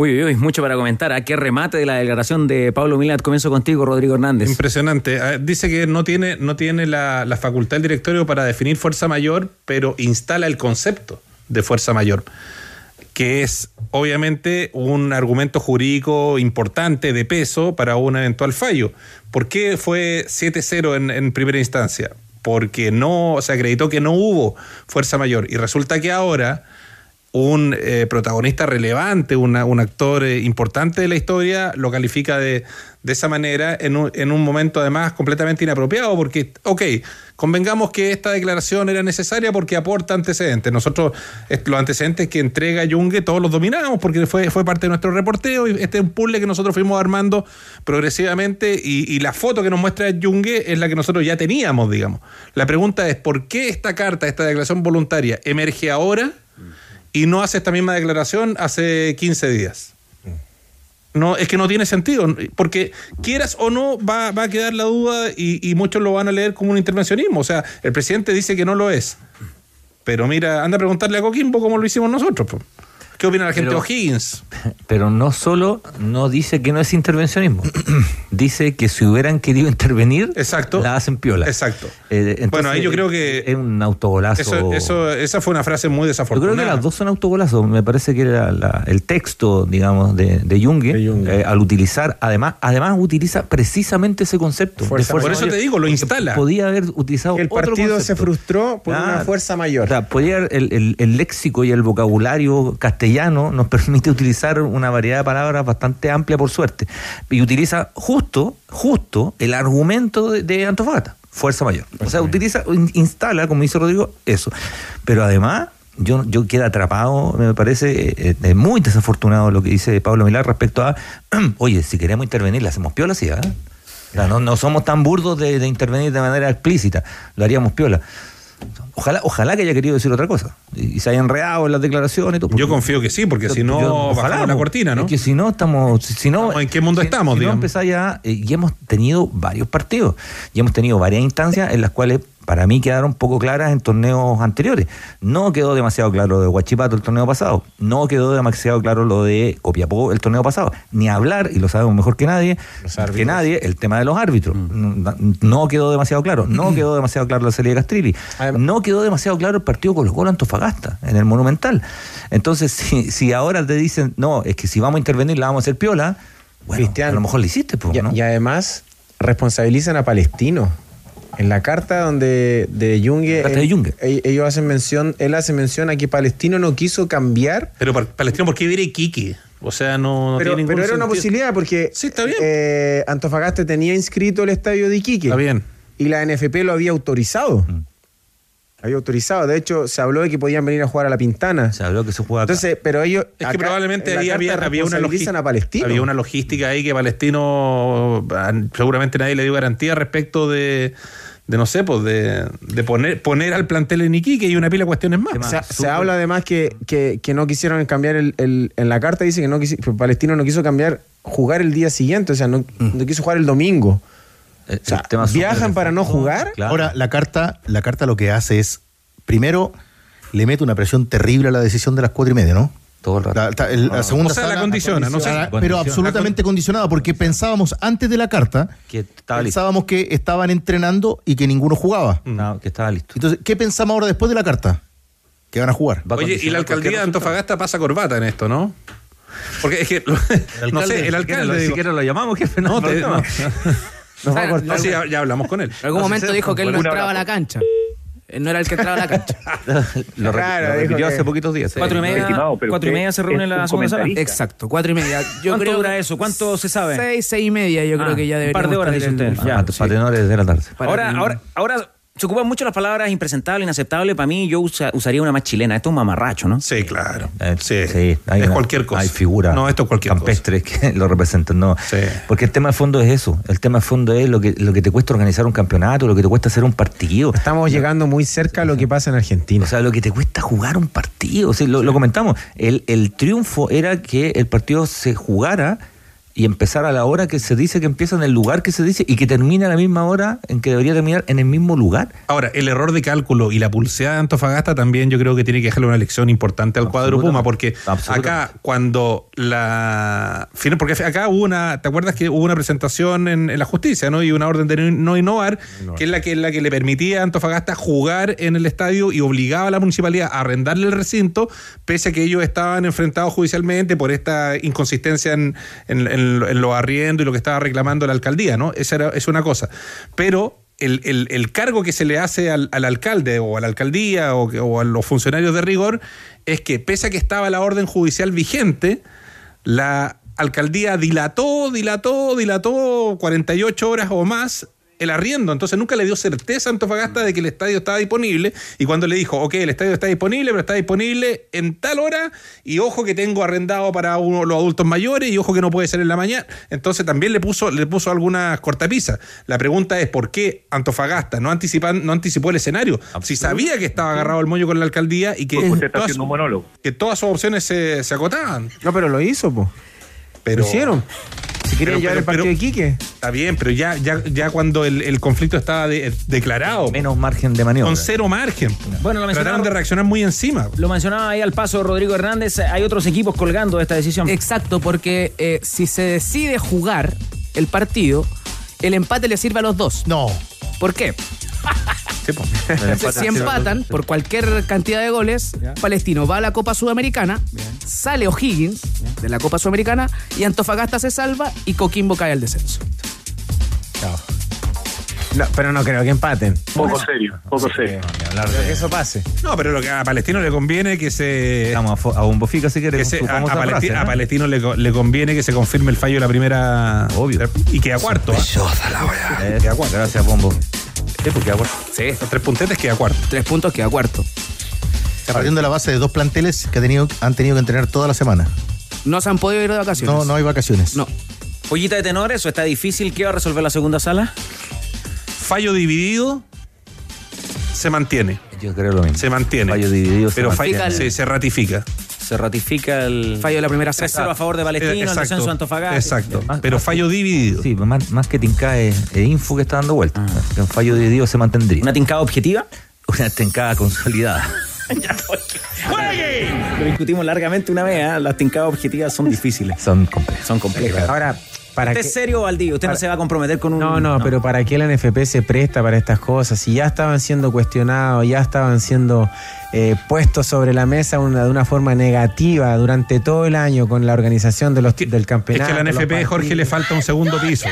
Uy, uy, mucho para comentar. ¿A qué remate de la declaración de Pablo Milat? Comienzo contigo, Rodrigo Hernández. Impresionante. Eh, Dice que no tiene, no tiene la, la facultad del directorio para definir fuerza mayor, pero instala el concepto de fuerza mayor, que es obviamente un argumento jurídico importante de peso para un eventual fallo. ¿Por qué fue 7-0 en, en primera instancia? Porque no se acreditó que no hubo fuerza mayor. Y resulta que ahora un eh, protagonista relevante, un actor eh, importante de la historia, lo califica de, de esa manera en un, en un momento además completamente inapropiado, porque, ok, convengamos que esta declaración era necesaria porque aporta antecedentes. Nosotros los antecedentes que entrega Junge todos los dominamos porque fue, fue parte de nuestro reporteo y este es un puzzle que nosotros fuimos armando progresivamente y, y la foto que nos muestra Junge es la que nosotros ya teníamos, digamos. La pregunta es, ¿por qué esta carta, esta declaración voluntaria emerge ahora? Y no hace esta misma declaración hace 15 días. No, es que no tiene sentido, porque quieras o no, va, va a quedar la duda y, muchos lo van a leer como un intervencionismo. O sea, el presidente dice que no lo es. Pero mira, anda a preguntarle a Coquimbo cómo lo hicimos nosotros. po. ¿Qué opina la gente Pero- de O'Higgins? [laughs] Pero no solo no dice que no es intervencionismo, [clears throat] dice que si hubieran querido intervenir, Exacto. la hacen piola. Exacto. Eh, entonces, Bueno, ahí yo creo que- Es un autogolazo. Eso, eso, esa fue una frase muy Yo desafortunada. creo que las dos son autogolazos. Me parece que era la- el texto, digamos, de, de Junge, eh, al utilizar, además, además utiliza precisamente ese concepto. de Fuerza Por eso mayor. te digo, lo instala. Podía haber utilizado El otro partido se concepto. frustró por una fuerza mayor. O sea, podía haber- el, el- el léxico y el vocabulario castellano nos permite utilizar una variedad de palabras bastante amplia, por suerte. Y utiliza justo, justo el argumento de, de Antofagasta, fuerza mayor. o sea, utiliza, in- instala, como dice Rodrigo, eso. Pero además, yo, yo quedo atrapado, me parece eh, eh, muy desafortunado lo que dice Pablo Milar respecto a, [clears throat] oye, si queremos intervenir, le hacemos piola, sí, sea, no, no somos tan burdos de, de intervenir de manera explícita, lo haríamos piola. Ojalá, ojalá que haya querido decir otra cosa y, y se haya enredado en las declaraciones. y todo, Yo confío que sí, porque si no, ojalá, bajamos la po. cortina, ¿no? Es que si no, estamos. Si, no, ¿En qué mundo si- estamos, Si no digamos? empezáis ya. eh, y hemos tenido varios partidos. Y hemos tenido varias instancias en las cuales para mí quedaron poco claras en torneos anteriores. No quedó demasiado claro lo de Huachipato el torneo pasado. No quedó demasiado claro lo de Copiapó el torneo pasado. Ni hablar, y lo sabemos mejor que nadie, que nadie, el tema de los árbitros. No, no quedó demasiado claro. No quedó demasiado claro la salida de Castrilli. No quedó demasiado claro el partido Colo Colo Antofagasta en el Monumental. Entonces, [laughs] si, si ahora te dicen, no, es que si vamos a intervenir la vamos a hacer piola, bueno, a lo mejor lo hiciste, pues, y, ¿no? y además responsabilizan a Palestino. En la carta donde de Junge, Carta de él- Junge. e- ellos hacen mención, él hace mención a que Palestino no quiso cambiar. Pero pa- Palestino, ¿por qué viene Iquique? O sea, no, no pero, tiene ningún pero era una posibilidad porque eh, Antofagasta tenía inscrito el estadio de Iquique. Está bien. Y la NFP lo había autorizado. Mm. Había autorizado. De hecho, se habló de que podían venir a jugar a la Pintana. Se habló que se juega acá. Entonces, pero ellos. Es acá, que probablemente carta había, había una logística. a. Había una logística ahí que Palestino ah, seguramente nadie le dio garantía respecto de, de no sé, pues de, de poner, poner al plantel en Iquique y una pila de cuestiones más. Se, se habla además que, que, que no quisieron cambiar el, el- en la carta dice que no quisi- que Palestino no quiso cambiar jugar el día siguiente, o sea, no, no quiso jugar el domingo. O sea, viajan para no jugar. Ahora, la carta, la carta lo que hace es, primero, le mete una presión terrible a la decisión de las cuatro y media, ¿no? Todo el rato. La, la O segunda sea, la condiciona, no sé. Pero absolutamente condicionada, porque pensábamos antes de la carta, que estaba listo. pensábamos que estaban entrenando y que ninguno jugaba. No, que estaba listo. Entonces, ¿qué pensamos ahora después de la carta? Que van a jugar. Oye, y la alcaldía de Antofagasta pasa corbata en esto, ¿no? Porque es que, [laughs] no sé, el alcalde. Ni siquiera lo llamamos, jefe. No, no, te- no. O sea, [laughs] No, no- sí, ya, ya hablamos con él. En algún momento dijo que él no entraba a la cancha. Él no era el que entraba a la cancha. [laughs] lo, Claro, repitió hace poquitos días. Cuatro y media, cuatro y media se reúne la segunda sala. Exacto, cuatro y media. Yo ¿Cuánto creo dura eso? ¿Cuánto se sabe? Seis, seis y media, yo Ah, creo que ya un debería. par de horas, dice usted. Ya. Para tenores de la tarde. Ahora, ahora, ahora se ocupan mucho las palabras impresentable, inaceptable. Para mí, yo usa- usaría una más chilena. Esto es un mamarracho, ¿no? Sí, claro. Sí, hay Es una- cualquier cosa. Hay figuras No, esto es cualquier campestres que [laughs] lo representan, no. Porque el tema de fondo es eso. El tema de fondo es lo que, lo que te cuesta organizar un campeonato, lo que te cuesta hacer un partido. Estamos llegando muy cerca a lo que pasa en Argentina. O sea, lo que te cuesta jugar un partido. O sea, lo, lo comentamos. El, el triunfo era que el partido se jugara y empezara a la hora que se dice que empieza en el lugar que se dice y que termina a la misma hora en que debería terminar en el mismo lugar. Ahora, el error de cálculo y la pulseada de Antofagasta también yo creo que tiene que dejarle una lección importante al cuadro Puma, porque acá cuando la... Porque acá hubo una... ¿Te acuerdas que hubo una presentación en, en la justicia, ¿no? Y una orden de no- no innovar, que es la que, la que le permitía a Antofagasta jugar en el estadio y obligaba a la municipalidad a arrendarle el recinto, pese a que ellos estaban enfrentados judicialmente por esta inconsistencia en, en, en- en los arriendos y lo que estaba reclamando la alcaldía, ¿no? Esa era, es una cosa. Pero el, el- el cargo que se le hace al, al alcalde o a la alcaldía o, o a los funcionarios de rigor es que pese a que estaba la orden judicial vigente, la alcaldía dilató, dilató, dilató 48 horas o más el arriendo. Entonces nunca le dio certeza a Antofagasta de que el estadio estaba disponible. Y cuando le dijo, ok, el estadio está disponible, pero está disponible en tal hora, y ojo que tengo arrendado para uno, los adultos mayores, y ojo que no puede ser en la mañana. Entonces también le puso, le puso algunas cortapisas. La pregunta es por qué Antofagasta no, anticipan, no anticipó el escenario. Si sabía que estaba agarrado el moño con la alcaldía y que, Usted está todas, haciendo un monólogo. que todas sus opciones se, se acotaban. No, pero lo hizo, po. Pero, Lo hicieron. Si quieren Pero- llevar pero- el partido pero- de Quique. Está bien, pero ya, ya, ya cuando el, el conflicto estaba de- declarado. Menos margen de maniobra. Con cero margen. Bueno, lo Trataron mencionaron- de reaccionar muy encima. Lo mencionaba ahí al paso Rodrigo Hernández. Hay otros equipos colgando de esta decisión. Exacto, porque eh, si se decide jugar el partido, el empate le sirve a los dos. No. ¿Por qué? [laughs] si empatan por cualquier cantidad de goles, Palestino va a la Copa Sudamericana, sale O'Higgins de la Copa Sudamericana y Antofagasta se salva y Coquimbo cae al descenso. No, pero no creo que empaten. Poco serio, poco serio. Creo que eso pase. No, pero lo que a Palestino le conviene que se. Vamos a, a Bombo Fica si que quieres. se- a, a famosa Palesti- frase, a ¿no? Palestino le, co- le conviene que se confirme el fallo de la primera. Obvio. Y queda cuarto. Eh, Queda cuarto. Gracias, Bombo. Sí, porque agua. Sí, Los tres puntetes queda cuarto. tres puntos queda cuarto. Partiendo de la base de dos planteles que ha tenido- han tenido que entrenar toda la semana. No se han podido ir de vacaciones. No, no hay vacaciones. No. Pollita de tenores, o está difícil. ¿Qué va a resolver la segunda sala? Fallo dividido se mantiene. Yo creo lo mismo. Se mantiene. Fallo dividido se pero mantiene. fallo- se, se ratifica. Se ratifica el Fallo de la primera 3-0 sala. a favor de Palestino, el Exacto. descenso de Antofagasta. Exacto. Más- Pero más- fallo dividido. Sí, más, más que tinca es, es info que está dando vuelta. Que un fallo dividido se mantendría. ¿Una tincada objetiva? Una tincada consolidada. [laughs] Lo discutimos largamente una vez. ¿ah? Las tincadas objetivas son difíciles. Son complejas. Son complejas. Ahora, ¿para ¿Usted es serio, Valdivia? ¿Usted no se va a comprometer con un.? No, no, pero ¿para qué la NFP se presta para estas cosas? Si ya estaban siendo cuestionados, ya estaban siendo eh, puestos sobre la mesa una- de una forma negativa durante todo el año con la organización de los, del Es campeonato. que a la NFP, Jorge, le falta un segundo piso.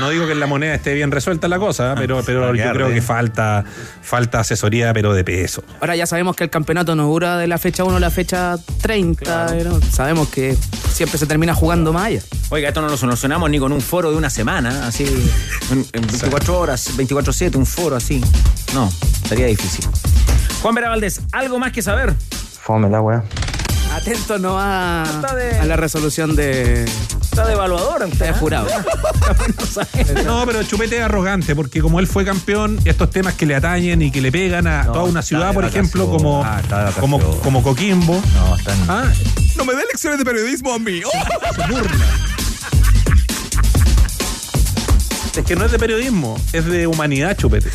No digo que en la moneda esté bien resuelta la cosa, ¿eh? pero, pero yo creo que falta, falta asesoría, pero de peso. Ahora ya sabemos que el campeonato no dura de la fecha 1 a la fecha 30. ¿no? Sabemos que siempre se termina jugando más allá. Oiga, esto no lo solucionamos ni con un foro de una semana, así, en, en 24 horas, 24-7, un foro así. No, sería difícil. Juan Vera Valdés, ¿algo más que saber? Fome la weá. Atento no a, Está de- a la resolución de, Está de evaluador usted, de ¿eh? jurado. [laughs] No pero Chupete es arrogante, porque como él fue campeón, estos temas que le atañen y que le pegan a No, toda una ciudad, por ejemplo, como, Ah, como, como Coquimbo. No, están. Ah, no me dé lecciones de periodismo a mí. ¡Oh! Se burla. Es que no es de periodismo, es de humanidad, Chupete.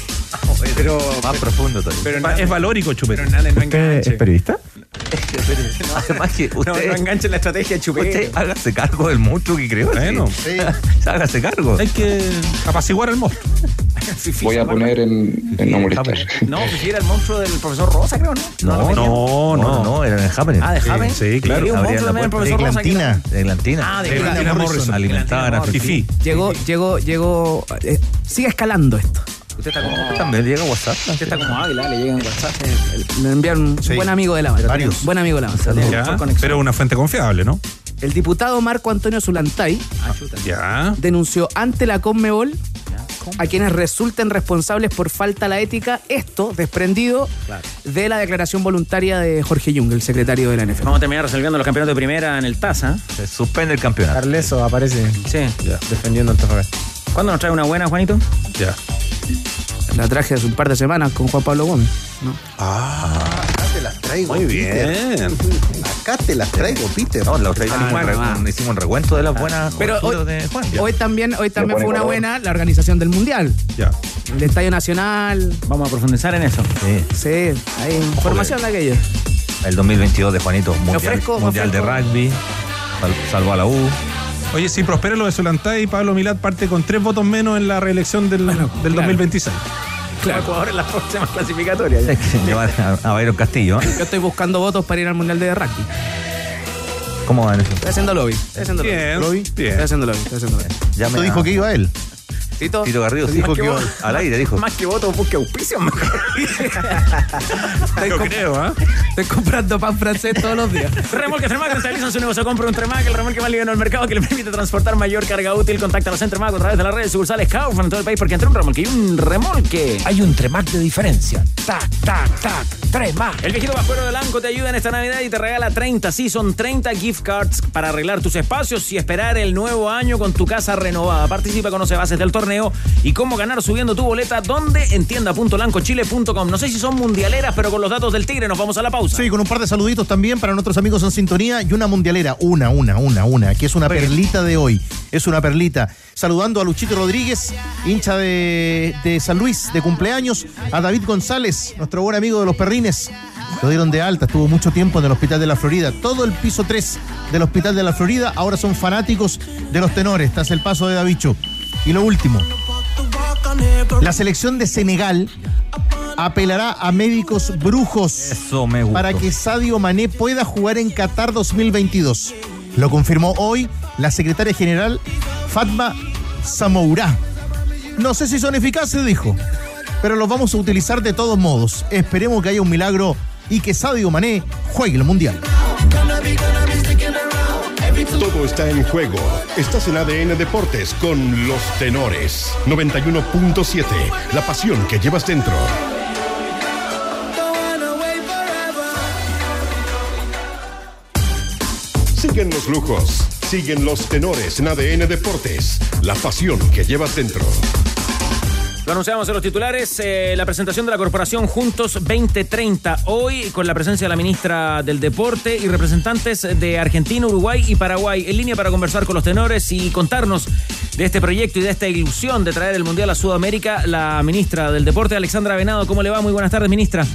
Pero más profundo todavía. Es valórico, Chupete. Hernández, no ¿Usted enganche. es periodista? [laughs] Además que No, usted, no enganche la estrategia de Chupete. usted hágase cargo del monstruo que creó. Bueno. sí. [laughs] hágase cargo. Hay que apaciguar al monstruo. Voy a poner en, en no molestar. No, si era el monstruo del profesor Rosa, creo, ¿no? No, no, no, no, era en el Happening. Ah, de Javen. sí, claro. Había un monstruo la también, el puerta. profesor De Rosa. De Glantina. Ah, de De Glantina Glantina Morrison. Morrison. Alimentaban a Glantina Fifi. Llegó, llegó, llegó. eh, sigue escalando esto. Usted está como, También llega WhatsApp. usted está como Ávila, le llegan WhatsApp. Le enviaron un Sí. buen amigo de la. Varios. Buen amigo de la conexión. pero una fuente confiable, ¿no? El diputado Marco Antonio Zulantay Ya. denunció ante la Conmebol a quienes resulten responsables por falta a la ética, esto desprendido de la declaración voluntaria de Jorge Jung, el secretario de la NFP. Vamos a terminar resolviendo los campeonatos de primera en el TASA. Se suspende el campeonato. Carleso aparece Sí. defendiendo a Antofagasta. ¿Cuándo nos trae una buena, Juanito? Ya. La traje hace un par de semanas con Juan Pablo Gómez. ¿no? Acá te las traigo. Muy Peter. bien. Acá te las traigo, Peter. No, la otra vez Ah, hicimos, un bueno, re- ah. un- hicimos un recuento de las buenas Pero hoy, coberturas de Juan. hoy también, hoy también fue una color. buena la organización del Mundial. Ya. El Estadio Nacional. Vamos a profundizar en eso. Sí. Sí, hay información de aquello. El 2022 de Juanito, mundial, ofrezco- mundial de rugby, sal- salvó a la U. Oye, si prospera lo de Zulantay, Pablo Milat parte con tres votos menos en la reelección del, del claro. 2026. Claro. Ecuador en las próximas [laughs] clasificatorias. Hay que llevar a, a Byron Castillo. ¿eh? Yo estoy buscando votos para ir al Mundial de Rugby. ¿Cómo van eso? Estoy haciendo lobby. Estoy haciendo lobby. Bien, Lobby. Estoy bien. haciendo lobby. Estoy haciendo lobby. Ya me- dijo que iba él. Tito Garrido sí. Más que vos- al aire dijo. Más que voto, busque auspicio. Yo creo, ¿eh? Estoy comprando pan francés todos los días. Remolque Tremac rentabilizan su negocio. Compra un Tremac, el remolque más liviano del mercado que le permite transportar mayor carga útil. Contáctalos en Tremac a través de las redes sucursales Kaufman en todo el país porque entre un remolque y un remolque. Hay un Tremac de diferencia. Tac, tac, tac. Tremac. El viejito Pascuero de Lanco te ayuda en esta Navidad y te regala 30, sí, son 30 gift cards para arreglar tus espacios y esperar el nuevo año con tu casa renovada. Participa, conoce bases del torneo y cómo ganar subiendo tu boleta donde en tienda.lancochile.com. No sé si son mundialeras, pero con los datos del Tigre nos vamos a la pausa. Sí, con un par de saluditos también para nuestros amigos en sintonía y una mundialera, una, una, una, una, que es una perlita de hoy. Es una perlita. Saludando a Luchito Rodríguez, hincha de, de San Luis, de cumpleaños, a David González, nuestro buen amigo de los perrines. Lo dieron de alta, estuvo mucho tiempo en el Hospital de la Florida. Todo el piso 3 del Hospital de la Florida ahora son fanáticos de los tenores, tras el paso de Davicho. Y lo último, la selección de Senegal apelará a médicos brujos Eso me gustó. para que Sadio Mané pueda jugar en Qatar 2022. Lo confirmó hoy la secretaria general Fatma Samoura. No sé si son eficaces, dijo, pero los vamos a utilizar de todos modos. Esperemos que haya un milagro y que Sadio Mané juegue el Mundial. Todo está en juego. Estás en ADN Deportes con los tenores. 91.7. La pasión que llevas dentro. Siguen los lujos. Siguen los tenores en ADN Deportes. La pasión que llevas dentro. Lo anunciamos en los titulares, eh, la presentación de la corporación Juntos 2030, hoy con la presencia de la ministra del Deporte y representantes de Argentina, Uruguay y Paraguay en línea para conversar con los tenores y contarnos de este proyecto y de esta ilusión de traer el Mundial a Sudamérica, la ministra del Deporte, Alexandra Venado. ¿Cómo le va? Muy buenas tardes, ministra.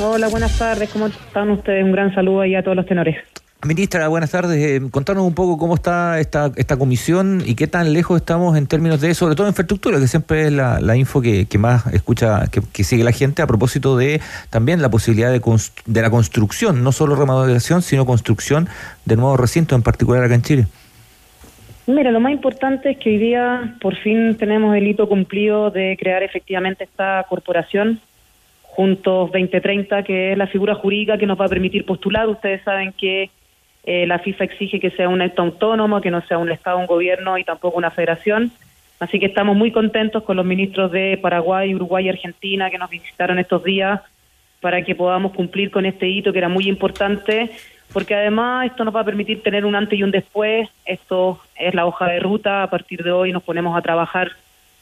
Hola, buenas tardes. ¿Cómo están ustedes? Un gran saludo ahí a todos los tenores. Ministra, buenas tardes. Eh, contanos un poco cómo está esta, esta comisión y qué tan lejos estamos en términos de, sobre todo infraestructura, que siempre es la, info que, que más escucha, que, sigue la gente a propósito de también la posibilidad de, de la construcción, no solo remodelación, sino construcción de nuevos recintos, en particular acá en Chile. Mira, lo más importante es que hoy día por fin tenemos el hito cumplido de crear efectivamente esta corporación Juntos 2030, que es la figura jurídica que nos va a permitir postular. Ustedes saben que eh, la FIFA exige que sea un ente autónomo, que no sea un Estado, un gobierno y tampoco una federación. Así que estamos muy contentos con los ministros de Paraguay, Uruguay y Argentina que nos visitaron estos días para que podamos cumplir con este hito que era muy importante, porque además esto nos va a permitir tener un antes y un después. Esto es la hoja de ruta. A partir de hoy nos ponemos a trabajar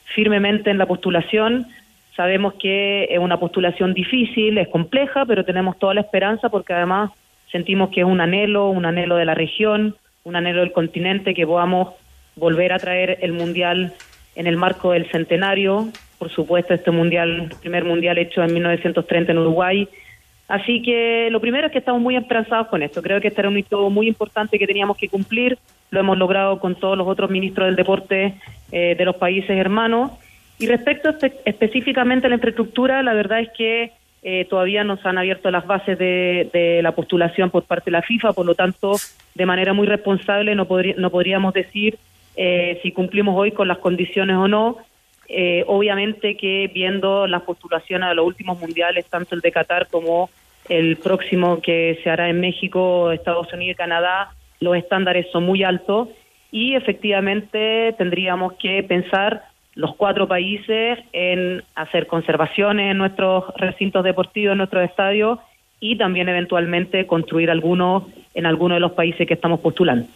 firmemente en la postulación. Sabemos que es una postulación difícil, es compleja, pero tenemos toda la esperanza porque además sentimos que es un anhelo, un anhelo de la región, un anhelo del continente que podamos volver a traer el mundial en el marco del centenario. Por supuesto, este mundial, primer mundial hecho en 1930 en Uruguay. Así que lo primero es que estamos muy esperanzados con esto. Creo que este era un hito muy importante que teníamos que cumplir. Lo hemos logrado con todos los otros ministros del deporte eh, de los países hermanos. Y respecto espe- específicamente a la infraestructura, la verdad es que eh, todavía nos han abierto las bases de, de la postulación por parte de la FIFA, por lo tanto, de manera muy responsable no, no podríamos decir eh, si cumplimos hoy con las condiciones o no. Eh, obviamente que viendo las postulaciones a los últimos mundiales, tanto el de Qatar como el próximo que se hará en México, Estados Unidos Canadá, los estándares son muy altos y efectivamente tendríamos que pensar los cuatro países en hacer conservaciones en nuestros recintos deportivos, en nuestros estadios y también eventualmente construir algunos en algunos de los países que estamos postulando.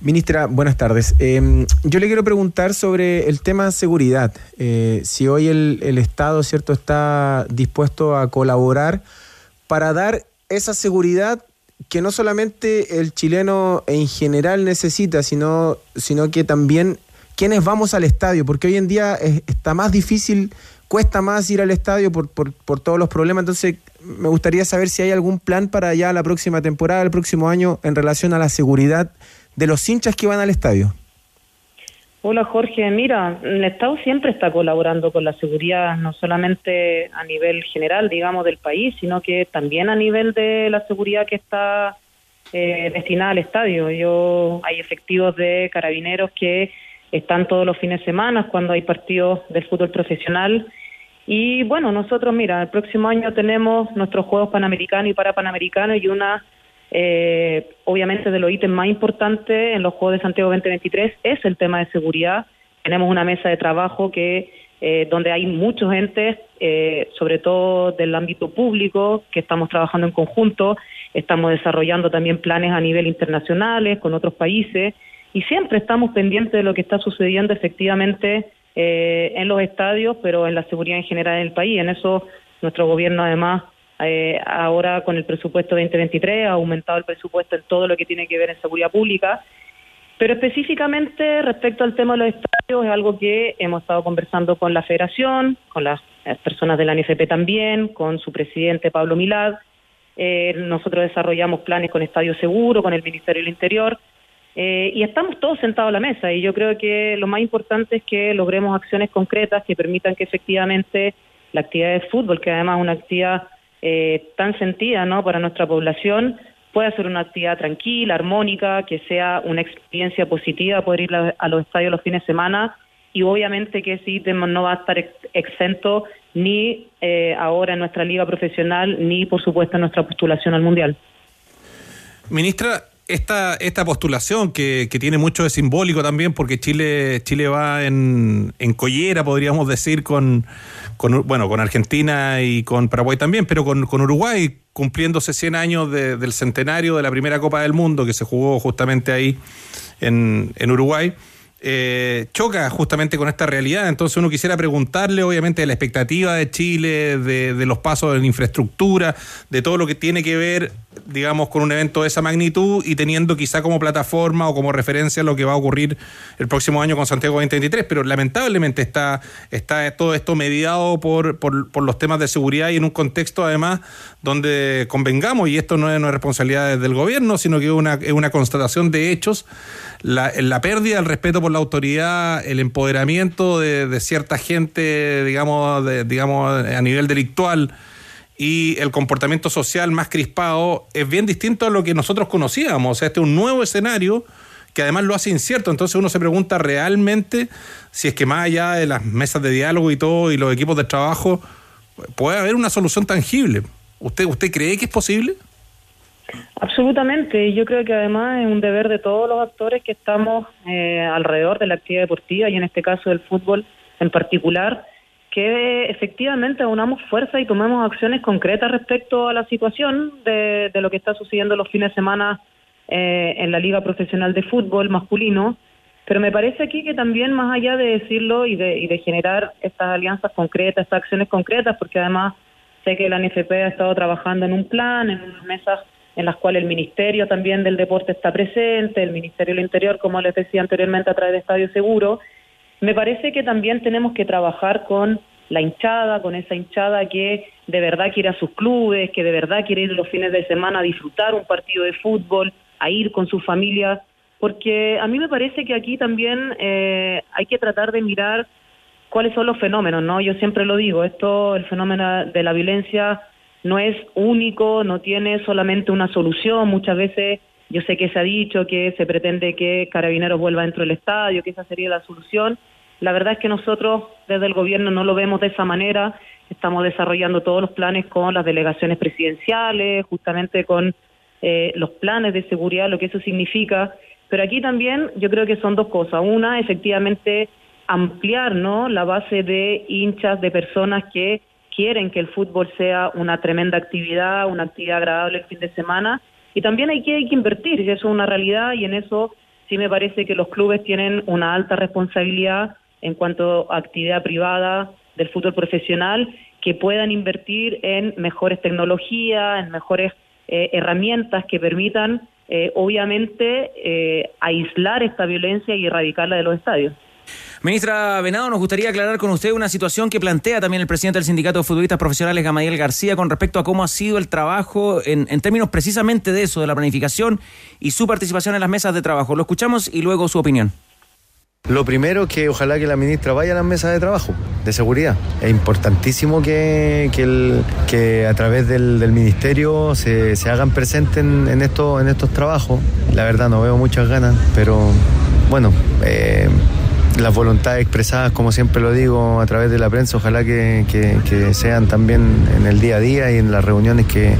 Ministra, buenas tardes. Eh, yo le quiero preguntar sobre el tema seguridad. Eh, si hoy el, el Estado, ¿cierto?, está dispuesto a colaborar para dar esa seguridad que no solamente el chileno en general necesita, sino, sino que también quienes vamos al estadio, porque hoy en día es- está más difícil, cuesta más ir al estadio por, por, por todos los problemas. Entonces, me gustaría saber si hay algún plan para ya la próxima temporada, el próximo año, en relación a la seguridad de los hinchas que van al estadio. Hola Jorge, mira, el Estado siempre está colaborando con la seguridad, no solamente a nivel general, digamos, del país, sino que también a nivel de la seguridad que está eh, destinada al estadio. Yo Hay efectivos de carabineros que están todos los fines de semana cuando hay partidos del fútbol profesional. Y bueno, nosotros, mira, el próximo año tenemos nuestros Juegos Panamericanos y Parapanamericanos y una, eh, obviamente, de los ítems más importantes en los Juegos de Santiago 2023 es el tema de seguridad. Tenemos una mesa de trabajo que eh, donde hay muchos entes, eh, sobre todo del ámbito público, que estamos trabajando en conjunto, estamos desarrollando también planes a nivel internacionales con otros países y siempre estamos pendientes de lo que está sucediendo efectivamente eh, en los estadios, pero en la seguridad en general en el país. En eso nuestro gobierno además eh, ahora con el presupuesto 2023 ha aumentado el presupuesto en todo lo que tiene que ver en seguridad pública. Pero específicamente respecto al tema de los estadios es algo que hemos estado conversando con la federación, con las personas de la NFP también, con su presidente Pablo Milad. Eh, nosotros desarrollamos planes con Estadio Seguro, con el Ministerio del Interior, eh, y estamos todos sentados a la mesa y yo creo que lo más importante es que logremos acciones concretas que permitan que efectivamente la actividad de fútbol, que además es una actividad eh, tan sentida ¿no? para nuestra población, pueda ser una actividad tranquila, armónica, que sea una experiencia positiva poder ir a, los estadios los fines de semana y obviamente que ítem no va a estar ex- exento ni eh, ahora en nuestra liga profesional ni por supuesto en nuestra postulación al mundial. Ministra, esta, esta postulación que, que tiene mucho de simbólico también, porque Chile, Chile va en, en collera, podríamos decir, con, con, bueno, con Argentina y con Paraguay también, pero con, con Uruguay, cumpliéndose 100 años de- del centenario de la primera Copa del Mundo que se jugó justamente ahí en, en Uruguay. Eh, choca justamente con esta realidad. Entonces uno quisiera preguntarle, obviamente, de la expectativa de Chile, de, los pasos en infraestructura, de todo lo que tiene que ver, digamos, con un evento de esa magnitud y teniendo quizá como plataforma o como referencia lo que va a ocurrir el próximo año con Santiago 2023. Pero lamentablemente está, está todo esto mediado por, por, por los temas de seguridad y en un contexto además donde convengamos, y esto no es, no es responsabilidad del gobierno, sino que es una, es una constatación de hechos, la, la pérdida del respeto por la autoridad, el empoderamiento de, cierta gente, digamos, de- digamos, a nivel delictual y el comportamiento social más crispado es bien distinto a lo que nosotros conocíamos. O sea, este es un nuevo escenario que además lo hace incierto. Entonces uno se pregunta realmente si es que más allá de las mesas de diálogo y todo y los equipos de trabajo, puede haber una solución tangible. ¿Usted, usted cree que es posible? Absolutamente, yo creo que además es un deber de todos los actores que estamos eh, alrededor de la actividad deportiva y en este caso del fútbol en particular, que efectivamente unamos fuerza y tomemos acciones concretas respecto a la situación de, de lo que está sucediendo los fines de semana eh, en la Liga Profesional de Fútbol masculino. Pero me parece aquí que también, más allá de decirlo y de, y de generar estas alianzas concretas, estas acciones concretas, porque además sé que la NFP ha estado trabajando en un plan, en unas mesas en las cuales el Ministerio también del Deporte está presente, el Ministerio del Interior, como les decía anteriormente, a través de Estadio Seguro. Me parece que también tenemos que trabajar con la hinchada, con esa hinchada que de verdad quiere a sus clubes, que de verdad quiere ir los fines de semana a disfrutar un partido de fútbol, a ir con su familia, porque a mí me parece que aquí también eh, hay que tratar de mirar cuáles son los fenómenos, ¿no? Yo siempre lo digo, esto, el fenómeno de la violencia no es único, no tiene solamente una solución, muchas veces yo sé que se ha dicho que se pretende que Carabineros vuelva dentro del estadio, que esa sería la solución. La verdad es que nosotros desde el gobierno no lo vemos de esa manera, estamos desarrollando todos los planes con las delegaciones presidenciales, justamente con eh, los planes de seguridad, lo que eso significa, pero aquí también yo creo que son dos cosas. Una, efectivamente, ampliar ¿no? la base de hinchas, de personas que quieren que el fútbol sea una tremenda actividad, una actividad agradable el fin de semana. Y también hay que, invertir, y eso es una realidad, y en eso sí me parece que los clubes tienen una alta responsabilidad en cuanto a actividad privada del fútbol profesional, que puedan invertir en mejores tecnologías, en mejores eh, herramientas que permitan, eh, obviamente, eh, aislar esta violencia y erradicarla de los estadios. Ministra Venado, nos gustaría aclarar con usted una situación que plantea también el presidente del Sindicato de Futbolistas Profesionales, Gamadiel García, con respecto a cómo ha sido el trabajo en, términos precisamente de eso, de la planificación y su participación en las mesas de trabajo. Lo escuchamos y luego su opinión. Lo primero es que ojalá que la ministra vaya a las mesas de trabajo, de seguridad. Es importantísimo que, que, a través del, ministerio se, se hagan presentes en, en estos trabajos. La verdad no veo muchas ganas, pero bueno, eh, las voluntades expresadas, como siempre lo digo, a través de la prensa, ojalá que, que- sean también en el día a día y en las reuniones que,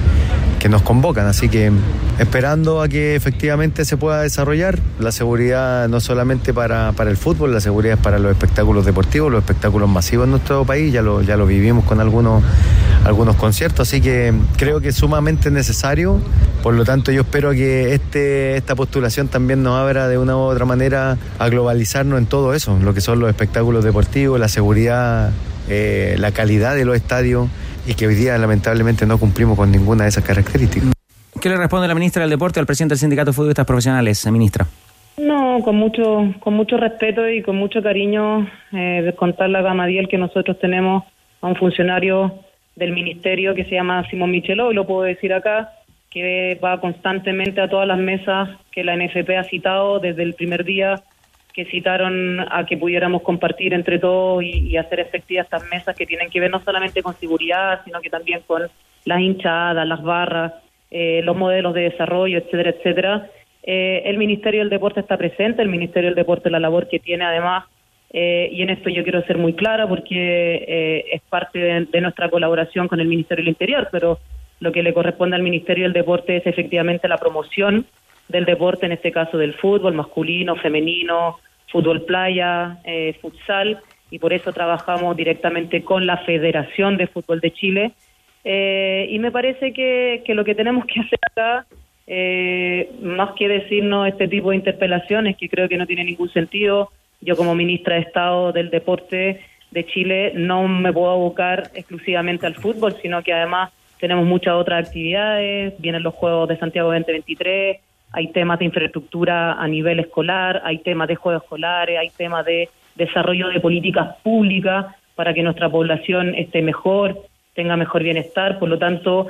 que nos convocan. Así que esperando a que efectivamente se pueda desarrollar la seguridad no solamente para, para el fútbol, la seguridad es para los espectáculos deportivos, los espectáculos masivos en nuestro país, ya lo, ya lo vivimos con algunos, algunos conciertos, así que creo que es sumamente necesario. Por lo tanto, yo espero que este, esta postulación también nos abra de una u otra manera a globalizarnos en todo eso, lo que son los espectáculos deportivos, la seguridad, eh, la calidad de los estadios y que hoy día lamentablemente no cumplimos con ninguna de esas características. ¿Qué le responde la ministra del Deporte al presidente del Sindicato de Futbolistas Profesionales, eh, ministra? No, con mucho, con mucho respeto y con mucho cariño eh, de contarle a Gamadiel que nosotros tenemos a un funcionario del ministerio que se llama Simón Micheló, y lo puedo decir acá, que va constantemente a todas las mesas que la NFP ha citado desde el primer día que citaron a que pudiéramos compartir entre todos y, hacer efectivas estas mesas que tienen que ver no solamente con seguridad, sino que también con las hinchadas, las barras, eh, los modelos de desarrollo, etcétera, etcétera. Eh, el Ministerio del Deporte está presente, el Ministerio del Deporte, la labor que tiene además, eh, y en esto yo quiero ser muy clara porque eh, es parte de, nuestra colaboración con el Ministerio del Interior, pero lo que le corresponde al Ministerio del Deporte es efectivamente la promoción del deporte, en este caso del fútbol masculino, femenino, fútbol playa, eh, futsal, y por eso trabajamos directamente con la Federación de Fútbol de Chile. Eh, y me parece que, que lo que tenemos que hacer acá, eh, más que decirnos este tipo de interpelaciones, que creo que no tiene ningún sentido, yo como ministra de Estado del Deporte de Chile no me puedo abocar exclusivamente al fútbol, sino que además tenemos muchas otras actividades, vienen los Juegos de Santiago 2023, hay temas de infraestructura a nivel escolar, hay temas de juegos escolares, hay temas de desarrollo de políticas públicas para que nuestra población esté mejor, tenga mejor bienestar, por lo tanto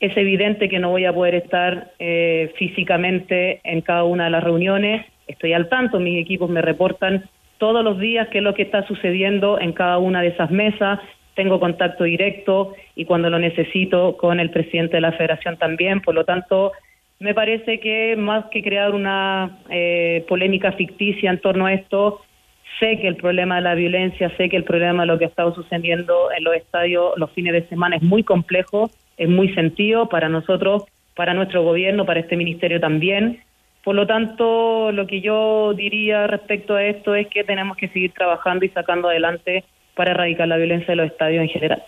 es evidente que no voy a poder estar eh, físicamente en cada una de las reuniones, estoy al tanto, mis equipos me reportan todos los días qué es lo que está sucediendo en cada una de esas mesas, tengo contacto directo y cuando lo necesito con el presidente de la federación también, por lo tanto me parece que más que crear una eh, polémica ficticia en torno a esto, sé que el problema de la violencia, sé que el problema de lo que ha estado sucediendo en los estadios los fines de semana es muy complejo, es muy sentido para nosotros, para nuestro gobierno, para este ministerio también. Por lo tanto, lo que yo diría respecto a esto es que tenemos que seguir trabajando y sacando adelante para erradicar la violencia de los estadios en general.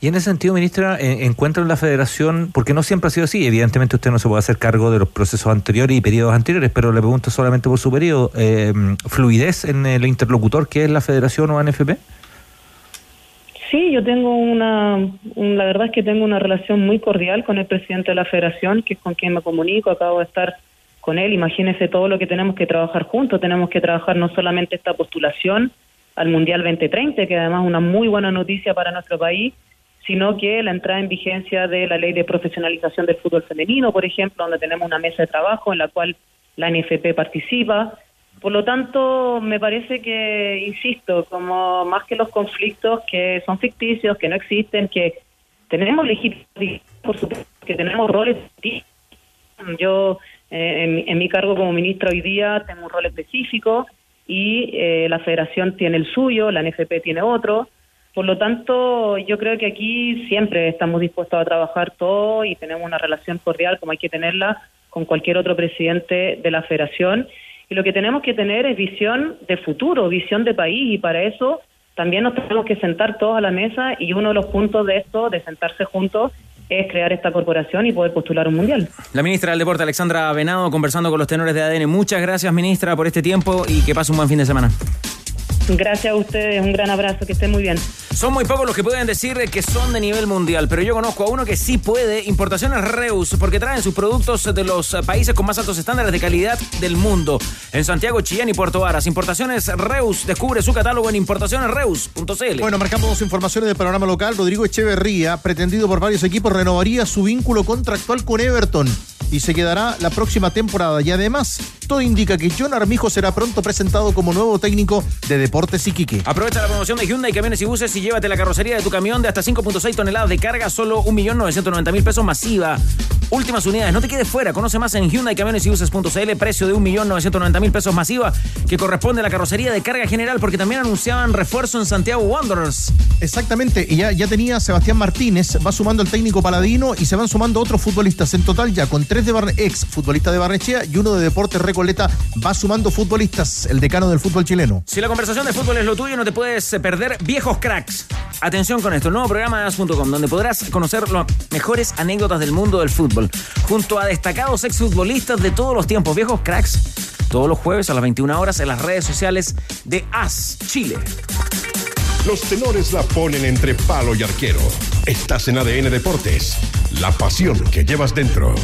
Y en ese sentido, ministra, encuentra en la federación, porque no siempre ha sido así, evidentemente usted no se puede hacer cargo de los procesos anteriores y periodos anteriores, pero le pregunto solamente por su periodo, eh, ¿fluidez en el interlocutor que es la federación o ANFP? Sí, yo tengo una, un- la verdad es que tengo una relación muy cordial con el presidente de la federación, que es con quien me comunico, acabo de estar con él, imagínese todo lo que tenemos que trabajar juntos, tenemos que trabajar no solamente esta postulación al Mundial 2030, que además es una muy buena noticia para nuestro país, sino que la entrada en vigencia de la ley de profesionalización del fútbol femenino, por ejemplo, donde tenemos una mesa de trabajo en la cual la NFP participa. Por lo tanto, me parece que, insisto, como más que los conflictos que son ficticios, que no existen, que tenemos legitimidad, por supuesto, que tenemos roles. Yo, en, mi- en mi cargo como ministra hoy día, tengo un rol específico y eh, la federación tiene el suyo, la NFP tiene otro. Por lo tanto, yo creo que aquí siempre estamos dispuestos a trabajar todos y tenemos una relación cordial como hay que tenerla con cualquier otro presidente de la federación. Y lo que tenemos que tener es visión de futuro, visión de país y para eso también nos tenemos que sentar todos a la mesa y uno de los puntos de esto, de sentarse juntos, es crear esta corporación y poder postular un mundial. La ministra del Deporte, Alexandra Venado, conversando con los tenores de ADN. Muchas gracias, ministra, por este tiempo y que pase un buen fin de semana. Gracias a ustedes, un gran abrazo, que estén muy bien. Son muy pocos los que pueden decir que son de nivel mundial, pero yo conozco a uno que sí puede. Importaciones Reus, porque traen sus productos de los países con más altos estándares de calidad del mundo. En Santiago, Chillán y Puerto Varas. Importaciones Reus. Descubre su catálogo en importacionesreus.cl. Bueno, marcamos dos informaciones del panorama local. Rodrigo Echeverría, pretendido por varios equipos, renovaría su vínculo contractual con Everton y se quedará la próxima temporada. Y además, todo indica que John Armijo será pronto presentado como nuevo técnico de Deportes Iquique. Aprovecha la promoción de Hyundai Camiones y Buses y llévate la carrocería de tu camión de hasta 5.6 toneladas de carga, solo 1.990.000 pesos masiva. Últimas unidades, no te quedes fuera. Conoce más en Hyundai Camiones y Buses.cl, precio de 1.990.000 pesos masiva, que corresponde a la carrocería de carga general, porque también anunciaban refuerzo en Santiago Wanderers. Exactamente, y ya, ya tenía Sebastián Martínez, va sumando el técnico paladino y se van sumando otros futbolistas. En total ya con tres de Barne- ex futbolistas de Barnechea y uno de Deportes Recoleta va sumando futbolistas, el decano del fútbol chileno. Si la conversación de fútbol es lo tuyo, no te puedes perder Viejos Cracks. Atención con esto, el nuevo programa de as.com, donde podrás conocer las mejores anécdotas del mundo del fútbol, junto a destacados exfutbolistas de todos los tiempos. Viejos Cracks, todos los jueves a las 21 horas en las redes sociales de As Chile. Los tenores la ponen entre palo y arquero. Estás en ADN Deportes. La pasión que llevas dentro.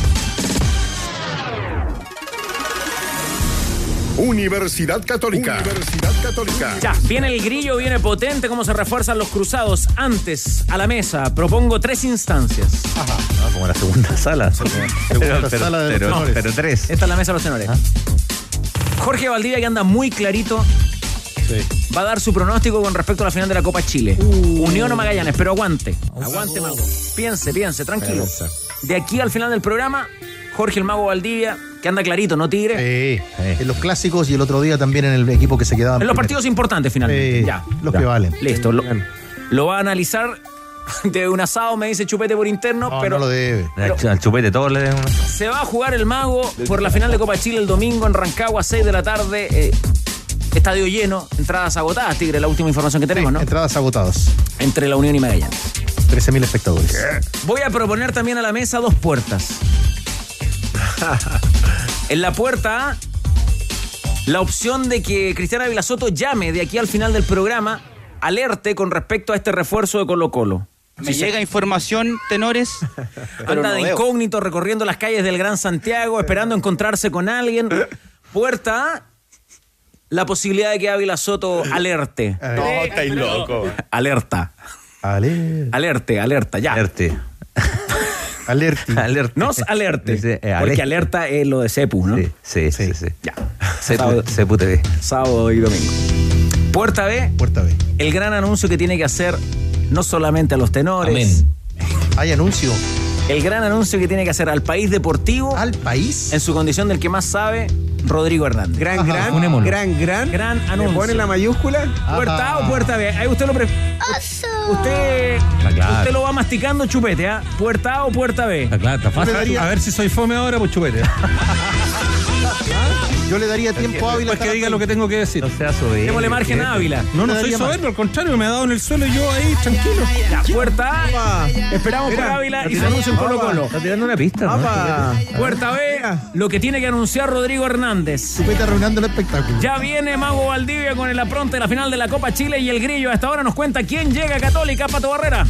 Universidad Católica. Universidad Católica. Ya, viene el grillo, viene potente, cómo se refuerzan los cruzados. Antes, a la mesa, propongo tres instancias. Ah, como la segunda sala. Segunda sala de los pero, pero tres. Esta es la mesa de los tenores. Jorge Valdivia, que anda muy clarito, va a dar su pronóstico con respecto a la final de la Copa Chile. Unión o Magallanes, pero aguante. Aguante, Mago. Piense, piense, tranquilo. De aquí al final del programa, Jorge el Mago Valdivia, que anda clarito, no tigre. En los clásicos y el otro día también en el equipo que se quedaba. En los partidos importantes, finalmente. Eh, ya. los Ya. que valen. Listo. Lo, lo va a analizar [laughs] de un asado, me dice Chupete por interno, No, pero no lo debe. Al chupete todos le una- se va a jugar el Mago por la final de Copa Chile el domingo en Rancagua, 6 de la tarde. eh, estadio lleno, entradas agotadas, Tigre, la última información que tenemos, ¿no? Entradas agotadas. Entre la Unión y Magallanes. 13.000 espectadores. Voy a proponer también a la mesa dos puertas. [laughs] en la puerta la opción de que Cristiana Vilasoto llame de aquí al final del programa, alerte con respecto a este refuerzo de Colo Colo. Me llega información, tenores. [laughs] Anda de incógnito recorriendo las calles del Gran Santiago, esperando encontrarse con alguien. Puerta la posibilidad de que Ávila Soto alerte. [laughs] No, estáis loco. Alerta. Ale- Alerte, alerta, ya. Alerte. Alerti. [laughs] Alerte. Nos alerte. Eh, porque alerte. alerta es lo de Cepu, ¿no? Sí, sí, sí. sí. Ya. [laughs] Cepu, Cepu TV. Sábado y domingo. Puerta B, Puerta B. el gran anuncio que tiene que hacer no solamente a los tenores. Amén. Hay anuncio. El gran anuncio que tiene que hacer al país deportivo. ¿Al país? En su condición del que más sabe, Rodrigo Hernández. Gran, gran, gran, gran. Gran ¿Le anuncio. pone la mayúscula? ¿Puerta A o puerta B? Ahí usted lo pre- Usted, Está claro. usted lo va masticando chupete, ¿ah? ¿Puerta A o puerta B? Está claro, está fácil. A ver si soy fome ahora, pues chupete. [laughs] Yo le daría tiempo a Ávila. Después que diga lo que tengo que decir. No sea soberbio. Démosle margen a Ávila. No, no soy soberbio, al contrario, me ha dado en el suelo y yo ahí, tranquilo. Ya, puerta A. Esperamos por Ávila y se anuncia en Colo Colo. Está tirando una pista. Puerta B, lo que tiene que anunciar Rodrigo Hernández. Chupete arruinando el espectáculo. Ya viene Mago Valdivia con el apronte de la final de la Copa Chile y el grillo. Hasta ahora nos cuenta quién llega a Católica, Pato Barrera.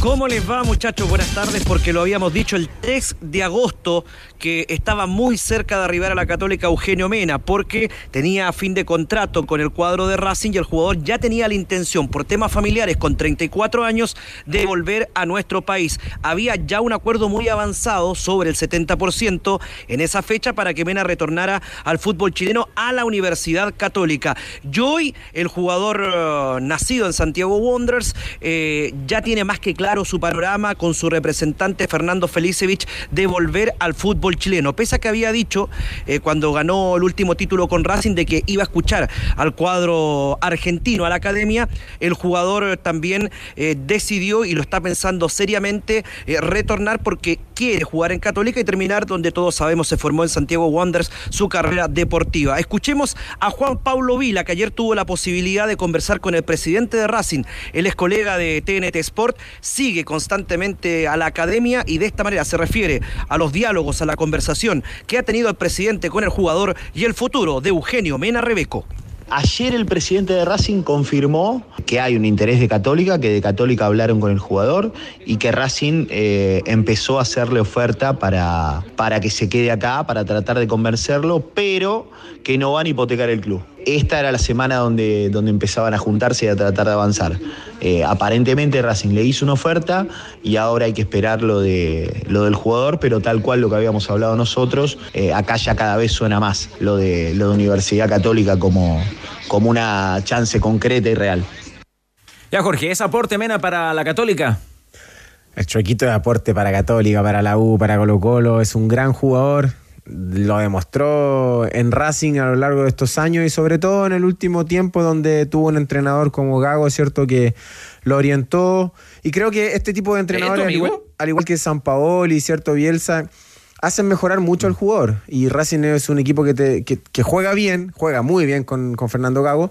¿Cómo les va muchachos? Buenas tardes porque lo habíamos dicho el 3 de agosto que estaba muy cerca de arribar a la Católica Eugenio Mena porque tenía fin de contrato con el cuadro de Racing y el jugador ya tenía la intención por temas familiares con 34 años de volver a nuestro país. Había ya un acuerdo muy avanzado sobre el 70% en esa fecha para que Mena retornara al fútbol chileno a la Universidad Católica. Y hoy el jugador eh, nacido en Santiago Wanderers eh, ya tiene más que claro su panorama con su representante Fernando Felicevich de volver al fútbol chileno. Pese a que había dicho eh, cuando ganó el último título con Racing de que iba a escuchar al cuadro argentino, a la academia, el jugador también eh, decidió y lo está pensando seriamente eh, retornar porque quiere jugar en Católica y terminar donde todos sabemos se formó en Santiago Wanderers su carrera deportiva. Escuchemos a Juan Pablo Vila, que ayer tuvo la posibilidad de conversar con el presidente de Racing, él es colega de TNT Sport, sigue constantemente a la academia y de esta manera se refiere a los diálogos, a la conversación que ha tenido el presidente con el jugador y el futuro de Eugenio Mena Rebeco. Ayer el presidente de Racing confirmó que hay un interés de Católica, que de Católica hablaron con el jugador y que Racing eh, empezó a hacerle oferta para, para que se quede acá, para tratar de convencerlo, pero que no van a hipotecar el club. Esta era la semana donde, donde empezaban a juntarse y a tratar de avanzar. Eh, aparentemente Racing le hizo una oferta y ahora hay que esperar lo, de, lo del jugador, pero tal cual lo que habíamos hablado nosotros, eh, acá ya cada vez suena más lo de, lo de Universidad Católica como, como una chance concreta y real. Ya, Jorge, ¿es aporte Mena para la Católica? El Chuequito de aporte para Católica, para la U, para Colo Colo, es un gran jugador. Lo demostró en Racing a lo largo de estos años y sobre todo en el último tiempo donde tuvo un entrenador como Gago, ¿cierto? Que lo orientó. Y creo que este tipo de entrenadores, al igual, al igual que San Paoli, ¿cierto? Bielsa, hacen mejorar mucho al jugador. Y Racing es un equipo que, te- que- que juega bien, juega muy bien con, con Fernando Gago.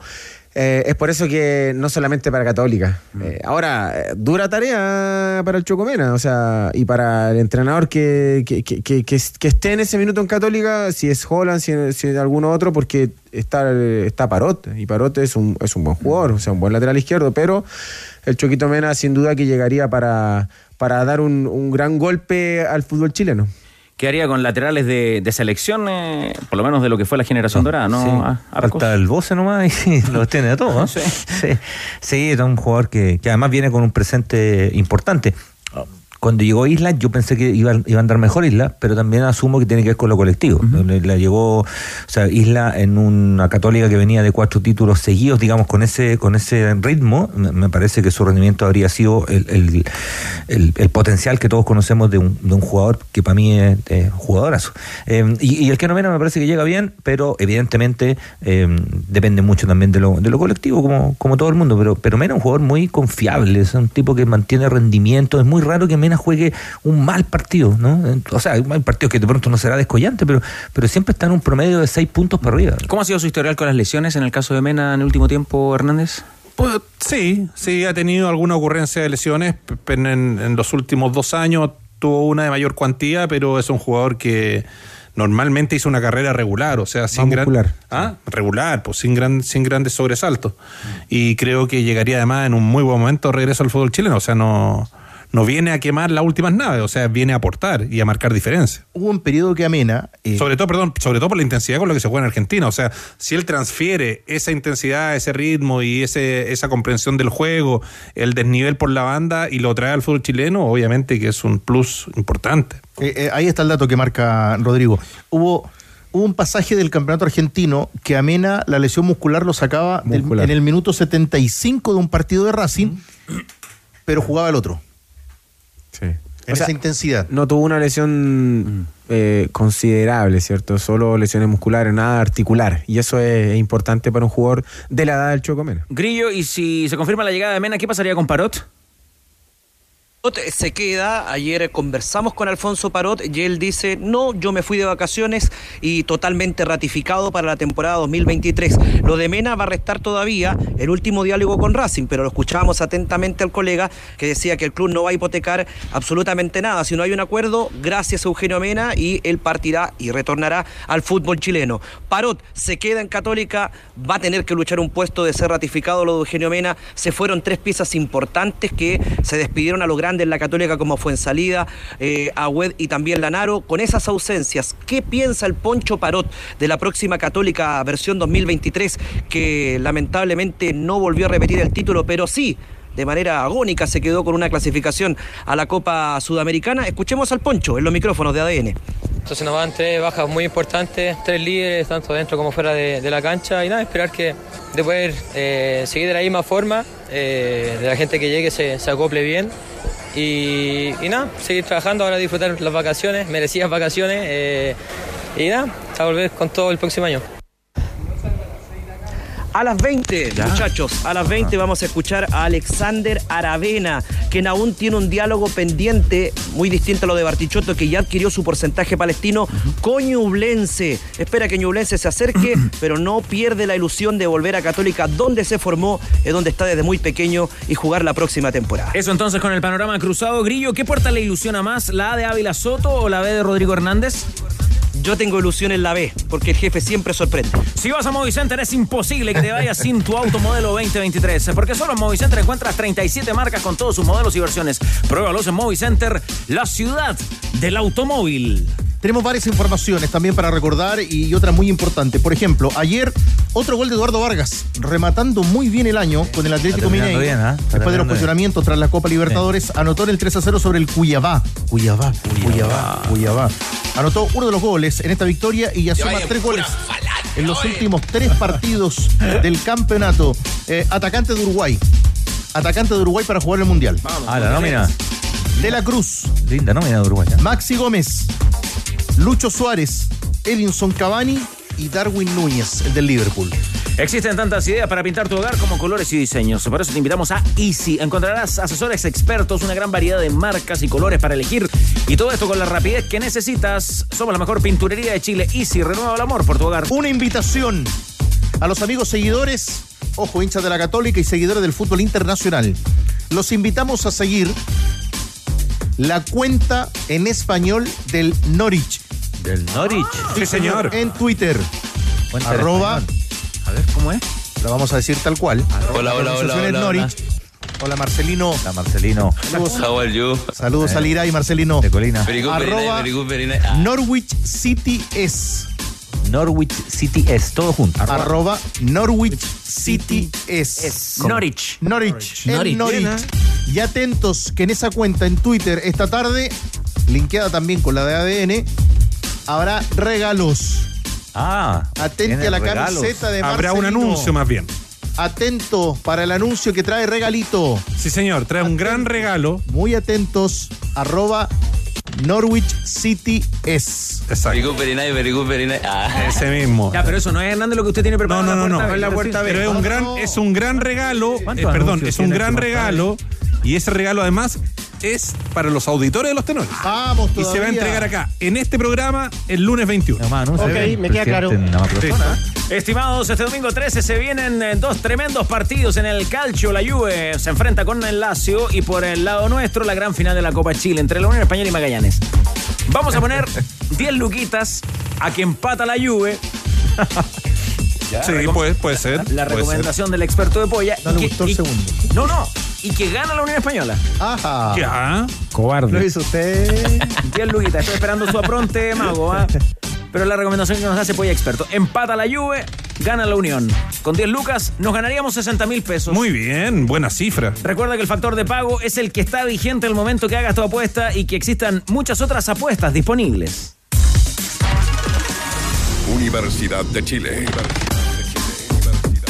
Eh, es por eso que no solamente para Católica. Eh, ahora, eh, dura tarea para el Chocomena, o sea, y para el entrenador que, que, que- que- esté en ese minuto en Católica, si es Holland, si, si es alguno otro, porque está, está Parot, y Parot es un, es un buen jugador, o sea, un buen lateral izquierdo, pero el Choquito Mena sin duda que llegaría para, para dar un, un gran golpe al fútbol chileno. ¿Qué haría con laterales de, de selección, eh, por lo menos de lo que fue la generación dorada, no? Sí, Ah, falta el Boce nomás y [laughs] los tiene a todos. ¿no? Sí. sí, es un jugador que, que además viene con un presente importante. Cuando llegó Isla, yo pensé que iba, iba a andar mejor Isla, pero también asumo que tiene que ver con lo colectivo. Le- La llegó, o sea, Isla en una católica que venía de cuatro títulos seguidos, digamos, con ese, con ese ritmo, me parece que su rendimiento habría sido el, el- el- el potencial que todos conocemos de un, de un jugador que para mí es, es jugadorazo. Eh, y, y el que no menos me parece que llega bien, pero evidentemente eh, depende mucho también de lo, de lo colectivo, como, como todo el mundo. Pero, pero Mena es un jugador muy confiable, es un tipo que mantiene rendimiento. Es muy raro que Mena juegue un mal partido, ¿no? O sea, hay partidos que de pronto no será descollante, pero, pero siempre está en un promedio de seis puntos para arriba. ¿Cómo ha sido su historial con las lesiones en el caso de Mena en el último tiempo, Hernández? Pues sí, sí, ha tenido alguna ocurrencia de lesiones en, en los últimos dos años. Tuvo una de mayor cuantía, pero es un jugador que normalmente hizo una carrera regular, o sea, sin gran. ¿Ah? regular, pues sin gran, sin grandes sobresaltos. Y creo que llegaría además en un muy buen momento regreso al fútbol chileno, o sea, no, no viene a quemar las últimas naves, o sea, viene a aportar y a marcar diferencia. Hubo un periodo que Amena. eh, Sobre todo, perdón, sobre todo por la intensidad con la que se juega en Argentina. O sea, si él transfiere esa intensidad, ese ritmo y ese, esa comprensión del juego, el desnivel por la banda y lo trae al fútbol chileno, obviamente que es un plus importante. Eh, eh, ahí está el dato que marca Rodrigo. Hubo, hubo un pasaje del campeonato argentino que Amena, la lesión muscular, lo sacaba del- en el minuto 75 de un partido de Racing, pero jugaba el otro. Sí. En esa intensidad. No tuvo una lesión eh, considerable, ¿cierto? Solo lesiones musculares, nada articular. Y eso es, importante para un jugador de la edad del Chocomena. Grillo, y si se confirma la llegada de Mena, ¿qué pasaría con Parot? Se queda, ayer conversamos con Alfonso Parot y él dice, no, yo me fui de vacaciones y totalmente ratificado para la temporada 2023. Lo de Mena va a restar todavía el último diálogo con Racing, pero lo escuchábamos atentamente al colega que decía que el club no va a hipotecar absolutamente nada. Si no hay un acuerdo, gracias a Eugenio Mena y él partirá y retornará al fútbol chileno. Parot se queda en Católica, va a tener que luchar un puesto de ser ratificado lo de Eugenio Mena. Se fueron tres piezas importantes que se despidieron a lo en la Católica como fue en salida, eh, Agüed y también Lanaro. Con esas ausencias, ¿qué piensa el Poncho Parot de la próxima Católica versión 2023 que lamentablemente no volvió a repetir el título, pero sí de manera agónica se quedó con una clasificación a la Copa Sudamericana? Escuchemos al Poncho en los micrófonos de ADN. Entonces nos van tres bajas muy importantes, tres líderes, tanto dentro como fuera de, de la cancha. Y nada, esperar que de poder eh, seguir de la misma forma, eh, de la gente que llegue se, se acople bien. Y, nada, seguir trabajando, ahora disfrutar las vacaciones, merecidas vacaciones. eh, y nada, a volver con todo el próximo año. A las 20, Ya. muchachos, a las 20 vamos a escuchar a Alexander Aravena, quien aún tiene un diálogo pendiente, muy distinto a lo de Bartichotto, que ya adquirió su porcentaje palestino con Ñublense. Espera que Ñublense se acerque, [clears throat] pero no pierde la ilusión de volver a Católica, donde se formó, es donde está desde muy pequeño, y jugar la próxima temporada. Eso entonces con el panorama cruzado. Grillo, ¿qué puerta le ilusiona más? ¿La A de Ávila Soto o la B de Rodrigo Hernández? Yo tengo ilusión en la B, porque el jefe siempre sorprende. Si vas a Movicenter es imposible que te vayas sin tu auto modelo 2023, porque solo en Movicenter encuentras 37 marcas con todos sus modelos y versiones. Pruébalos en Movicenter, la ciudad del automóvil. Tenemos varias informaciones también para recordar y otra muy importante. Por ejemplo, ayer otro gol de Eduardo Vargas, rematando muy bien el año con el Atlético Mineiro. bien. Está Después de los cuestionamientos tras la Copa Libertadores, anotó en el 3 a 0 sobre el Cuyabá. Cuyabá, Cuyabá, Cuyabá. Anotó uno de los goles en esta victoria y ya suma tres goles en los últimos tres partidos [laughs] del campeonato. Eh, atacante de Uruguay. Atacante de Uruguay para jugar el Mundial. Ah, la nómina. De la Cruz, Linda nómina de Uruguay. ¿eh? Maxi Gómez, Lucho Suárez, Edinson Cavani y Darwin Núñez, el del Liverpool. Existen tantas ideas para pintar tu hogar como colores y diseños. Por eso te invitamos a Easy. Encontrarás asesores expertos, una gran variedad de marcas y colores para elegir. Y todo esto con la rapidez que necesitas. Somos la mejor pinturería de Chile. Easy, renueva el amor por tu hogar. Una invitación a los amigos seguidores, ojo, hinchas de la Católica y seguidores del fútbol internacional. Los invitamos a seguir la cuenta en español del Norwich. Del Norwich. Sí, señor. En Twitter. Cuenta en Arroba, A ver, ¿cómo es? lo vamos a decir tal cual. Hola, hola, hola, hola, Norwich. Hola Marcelino. Hola Marcelino. Saludos, How are you? saludos a Lira y Marcelino. De Colina. Nice, Arroba. Ah, Norwich City es. Norwich City es, todo junto. Arroba Norwich City es. Es Norwich. Norwich. Norwich. Norwich. Y atentos que en esa cuenta en Twitter esta tarde, linkeada también con la de ADN, habrá regalos. Ah. Atente a la regalos. camiseta de Habrá un anuncio más bien. Atento para el anuncio que trae regalito. Sí, señor. Trae un gran regalo. Muy atentos. Arroba Norwich City es. Very Exacto. good, very nice, very good, very nice. Ah. Ese mismo. Ya, pero eso no es Hernández lo que usted tiene No, preparado. no, no, en no. la puerta, Pero es un gran, es un gran regalo. eh, ¿Cuántos perdón, es un gran este regalo. Y ese regalo además es para los auditores de los tenores. Vamos Y todavía. se va a entregar acá, en este programa, el lunes 21. Nada más anuncios. Ok, me queda claro. Estimados, este domingo 13 se vienen eh, dos tremendos partidos en el Calcio. La Juve se enfrenta con el Lazio y por el lado nuestro la gran final de la Copa Chile entre la Unión Española y Magallanes. Vamos a poner [laughs] 10 luquitas a que empata la Juve. [laughs] Sí, puede, puede ser. La puede recomendación del experto de Polla. No le que- gustó el y- segundo. No, no. Y que gana la Unión Española. Ajá. Ya. Lo Cobarde. hizo usted. [laughs] 10 luquitas. Estoy esperando su apronte, mago. ¿ah? Pero la recomendación que nos hace Polla Experto. Empata la Juve, gana la Unión. Con 10 lucas nos ganaríamos 60 mil pesos. Muy bien, buena cifra. Recuerda que el factor de pago es el que está vigente el momento que hagas tu apuesta y que existan muchas otras apuestas disponibles. Universidad de Chile.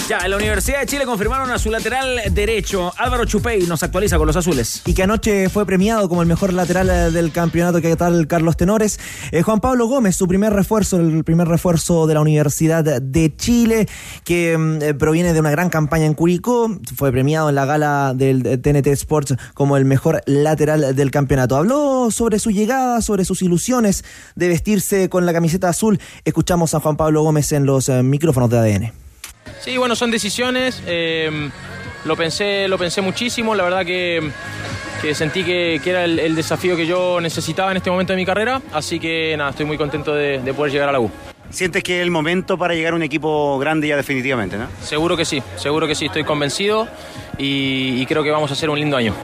Ya, en la Universidad de Chile confirmaron a su lateral derecho. Álvaro Chupey nos actualiza con los azules. y que anoche fue premiado como el mejor lateral eh, del campeonato que tal Carlos Tenores. Eh, Juan Pablo Gómez, su primer refuerzo, el primer refuerzo de la Universidad de Chile, que mm, eh, proviene de una gran campaña en Curicó, fue premiado en la gala del TNT Sports como el mejor lateral del campeonato. Habló sobre su llegada, sobre sus ilusiones de vestirse con la camiseta azul. Escuchamos a Juan Pablo Gómez en los micrófonos de ADN. Sí, bueno, son decisiones. eh, lo pensé, lo pensé muchísimo. La verdad que, que sentí que, que era el, el desafío que yo necesitaba en este momento de mi carrera. Así que nada, estoy muy contento de, de poder llegar a la U. ¿Sientes que es el momento para llegar a un equipo grande ya definitivamente, no? Seguro que sí, seguro que sí, estoy convencido y, y creo que vamos a hacer un lindo año.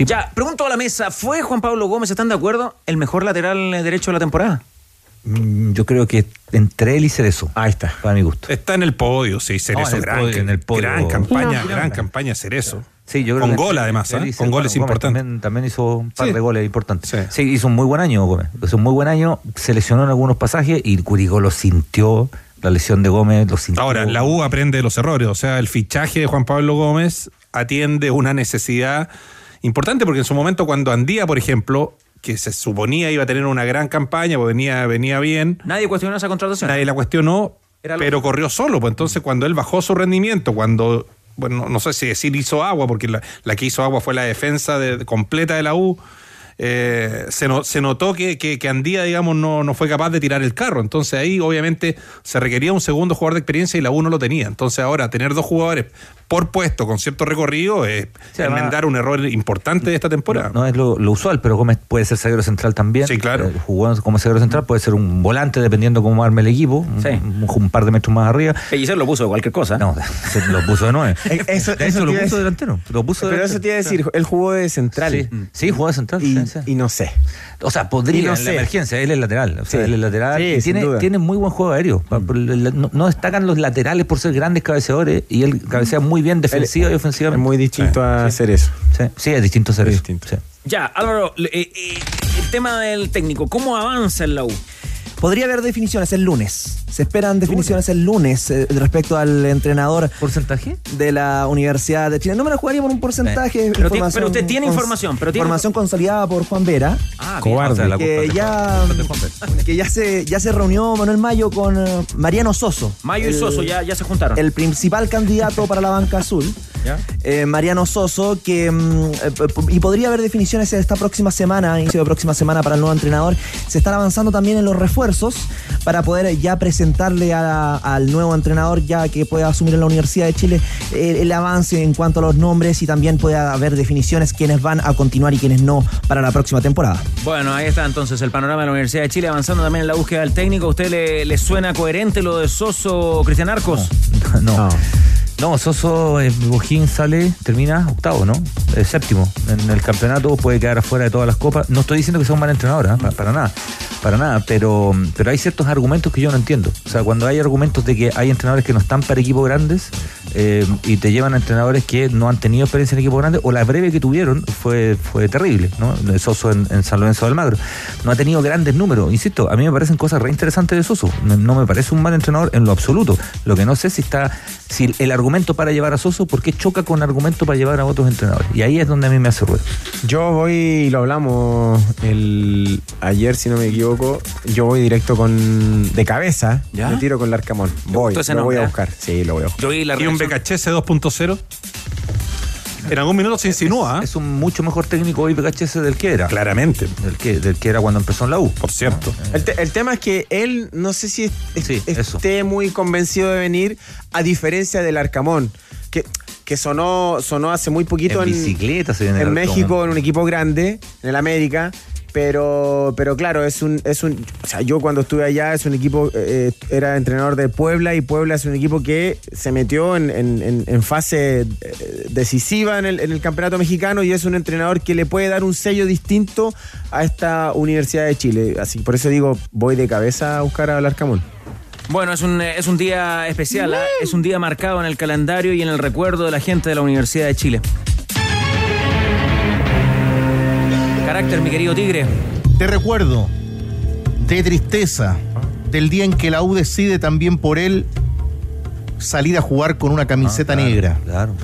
Ya, pregunto a la mesa, ¿fue Juan Pablo Gómez, están de acuerdo, el mejor lateral derecho de la temporada? Mm, Yo creo que entre él y Cerezo. Ahí está. Para mi gusto. Está en el podio, sí, Cerezo. No, en el gran, podio, en el podio. gran campaña, No. gran campaña Cerezo. Sí, yo creo Con que gol además, ¿eh? Con goles Gómez importantes. También, también hizo un par Sí. de goles importantes. Sí. hizo un muy buen año Gómez. Hizo un muy buen año, se lesionó en algunos pasajes y Curicó lo sintió, la lesión de Gómez lo sintió. Ahora, la U aprende de los errores, o sea, el fichaje de Juan Pablo Gómez atiende una necesidad importante porque en su momento cuando Andía, por ejemplo, que se suponía iba a tener una gran campaña, pues venía, venía bien, Nadie cuestionó esa contratación. nadie la cuestionó, Era pero corrió solo, pues entonces cuando él bajó su rendimiento, cuando, bueno, no sé si decir hizo agua, porque la, la que hizo agua fue la defensa de- completa de la U, eh, se, no- se notó que, que, que Andía, digamos, no, no fue capaz de tirar el carro. Entonces ahí, obviamente, se requería un segundo jugador de experiencia y la U no lo tenía. Entonces ahora, tener dos jugadores por puesto con cierto recorrido es Sí, además- enmendar un error importante de esta temporada. No es lo, lo usual, pero Gómez puede ser zaguero central también. Sí, claro. jugó como zaguero central, puede ser un volante dependiendo cómo arme el equipo, un- Sí. un, un par de metros más arriba. Pellicer lo puso de cualquier cosa. No, [laughs] se lo puso de nueve. Eh, [laughs] eso- de eso hecho, lo puso delantero. Lo puso Pero delantero. eso te iba a decir, él jugó de central. Sí, sí, jugó de central. Y, y no sé. O sea, podría no en la emergencia, él es lateral. O sea, Sí. él es lateral. Sí, y tiene, tiene muy buen juego aéreo. No, no destacan los laterales por ser grandes cabeceadores y él cabecea muy bien defensiva y ofensivamente. Es muy distinto a hacer eso. Sí, sí, es distinto a hacer eso. Sí. Ya, Álvaro, eh, eh, el tema del técnico, ¿cómo avanza en la U? Podría haber definiciones el lunes. Se esperan definiciones el lunes eh, respecto al entrenador. ¿Porcentaje? De la Universidad de Chile. No me lo jugaría por un porcentaje. Eh, pero pero usted tiene información, pero tiene- información consolidada por Juan Vera. Ah, bien. Cobarde. O sea, la que ya, [laughs] que ya se ya se reunió Manuel Mayo con eh, Mariano Soso. Mayo y Soso ya, ya se juntaron. El principal candidato para la banca azul. ¿Ya? eh, Mariano Soso, que mm, eh, y podría haber definiciones esta próxima semana, inicio de próxima semana para el nuevo entrenador. Se están avanzando también en los refuerzos para poder ya presentarle a- al nuevo entrenador, ya que pueda asumir en la Universidad de Chile, eh, el avance en cuanto a los nombres y también puede haber definiciones quiénes van a continuar y quiénes no para la próxima temporada. Bueno, ahí está entonces el panorama de la Universidad de Chile avanzando también en la búsqueda del técnico. ¿A usted le, le suena coherente lo de Soso Cristian Arcos? No. No, Soso eh, sale, termina octavo, ¿no? Eh, séptimo en el campeonato, puede quedar afuera de todas las copas. No estoy diciendo que sea un mal entrenador, ¿ah? Pa- para nada, para nada, pero, pero hay ciertos argumentos que yo no entiendo. O sea, cuando hay argumentos de que hay entrenadores que no están para equipos grandes eh, y te llevan a entrenadores que no han tenido experiencia en equipos grandes, o la breve que tuvieron fue, fue terrible, ¿no? De Soso en, en San Lorenzo del Magro. No ha tenido grandes números, insisto, a mí me parecen cosas re interesantes de Soso. No, no me parece un mal entrenador en lo absoluto. Lo que no sé si está, si el argumento para llevar a Soso, ¿por qué choca con argumento para llevar a otros entrenadores? Y ahí es donde a mí me hace ruido. Yo voy, y lo hablamos el ayer, si no me equivoco, yo voy directo con de cabeza, ¿Ya? me tiro con Larcamón. Voy, gustó ese lo voy a ¿eh? buscar. Sí, lo voy a buscar. Yo vi la ¿Y un BKHS 2.0? En algún minuto se insinúa. ¿ah? Es un mucho mejor técnico hoy BKHS del que era. Claramente. Del que, del que era cuando empezó en la U. Por cierto. El, te- el tema es que él no sé si es- eso. esté muy convencido de venir, a diferencia del Arcamón, que, que sonó, sonó hace muy poquito En en, bicicleta se viene en el México, en un equipo grande, en el América. Pero, pero claro, es un, es un. O sea, yo cuando estuve allá es un equipo, eh, era entrenador de Puebla y Puebla es un equipo que se metió en, en- fase eh, decisiva en el, en el campeonato mexicano y es un entrenador que le puede dar un sello distinto a esta Universidad de Chile. Así por eso digo, voy de cabeza a buscar a Larcamón. Bueno, es un, es un día especial, ¿ah? es un día marcado en el calendario y en el recuerdo de la gente de la Universidad de Chile. Carácter, mi querido Tigre. Te recuerdo de tristeza del día en que la U decide también por él salir a jugar con una camiseta Ah, claro, negra. Claro.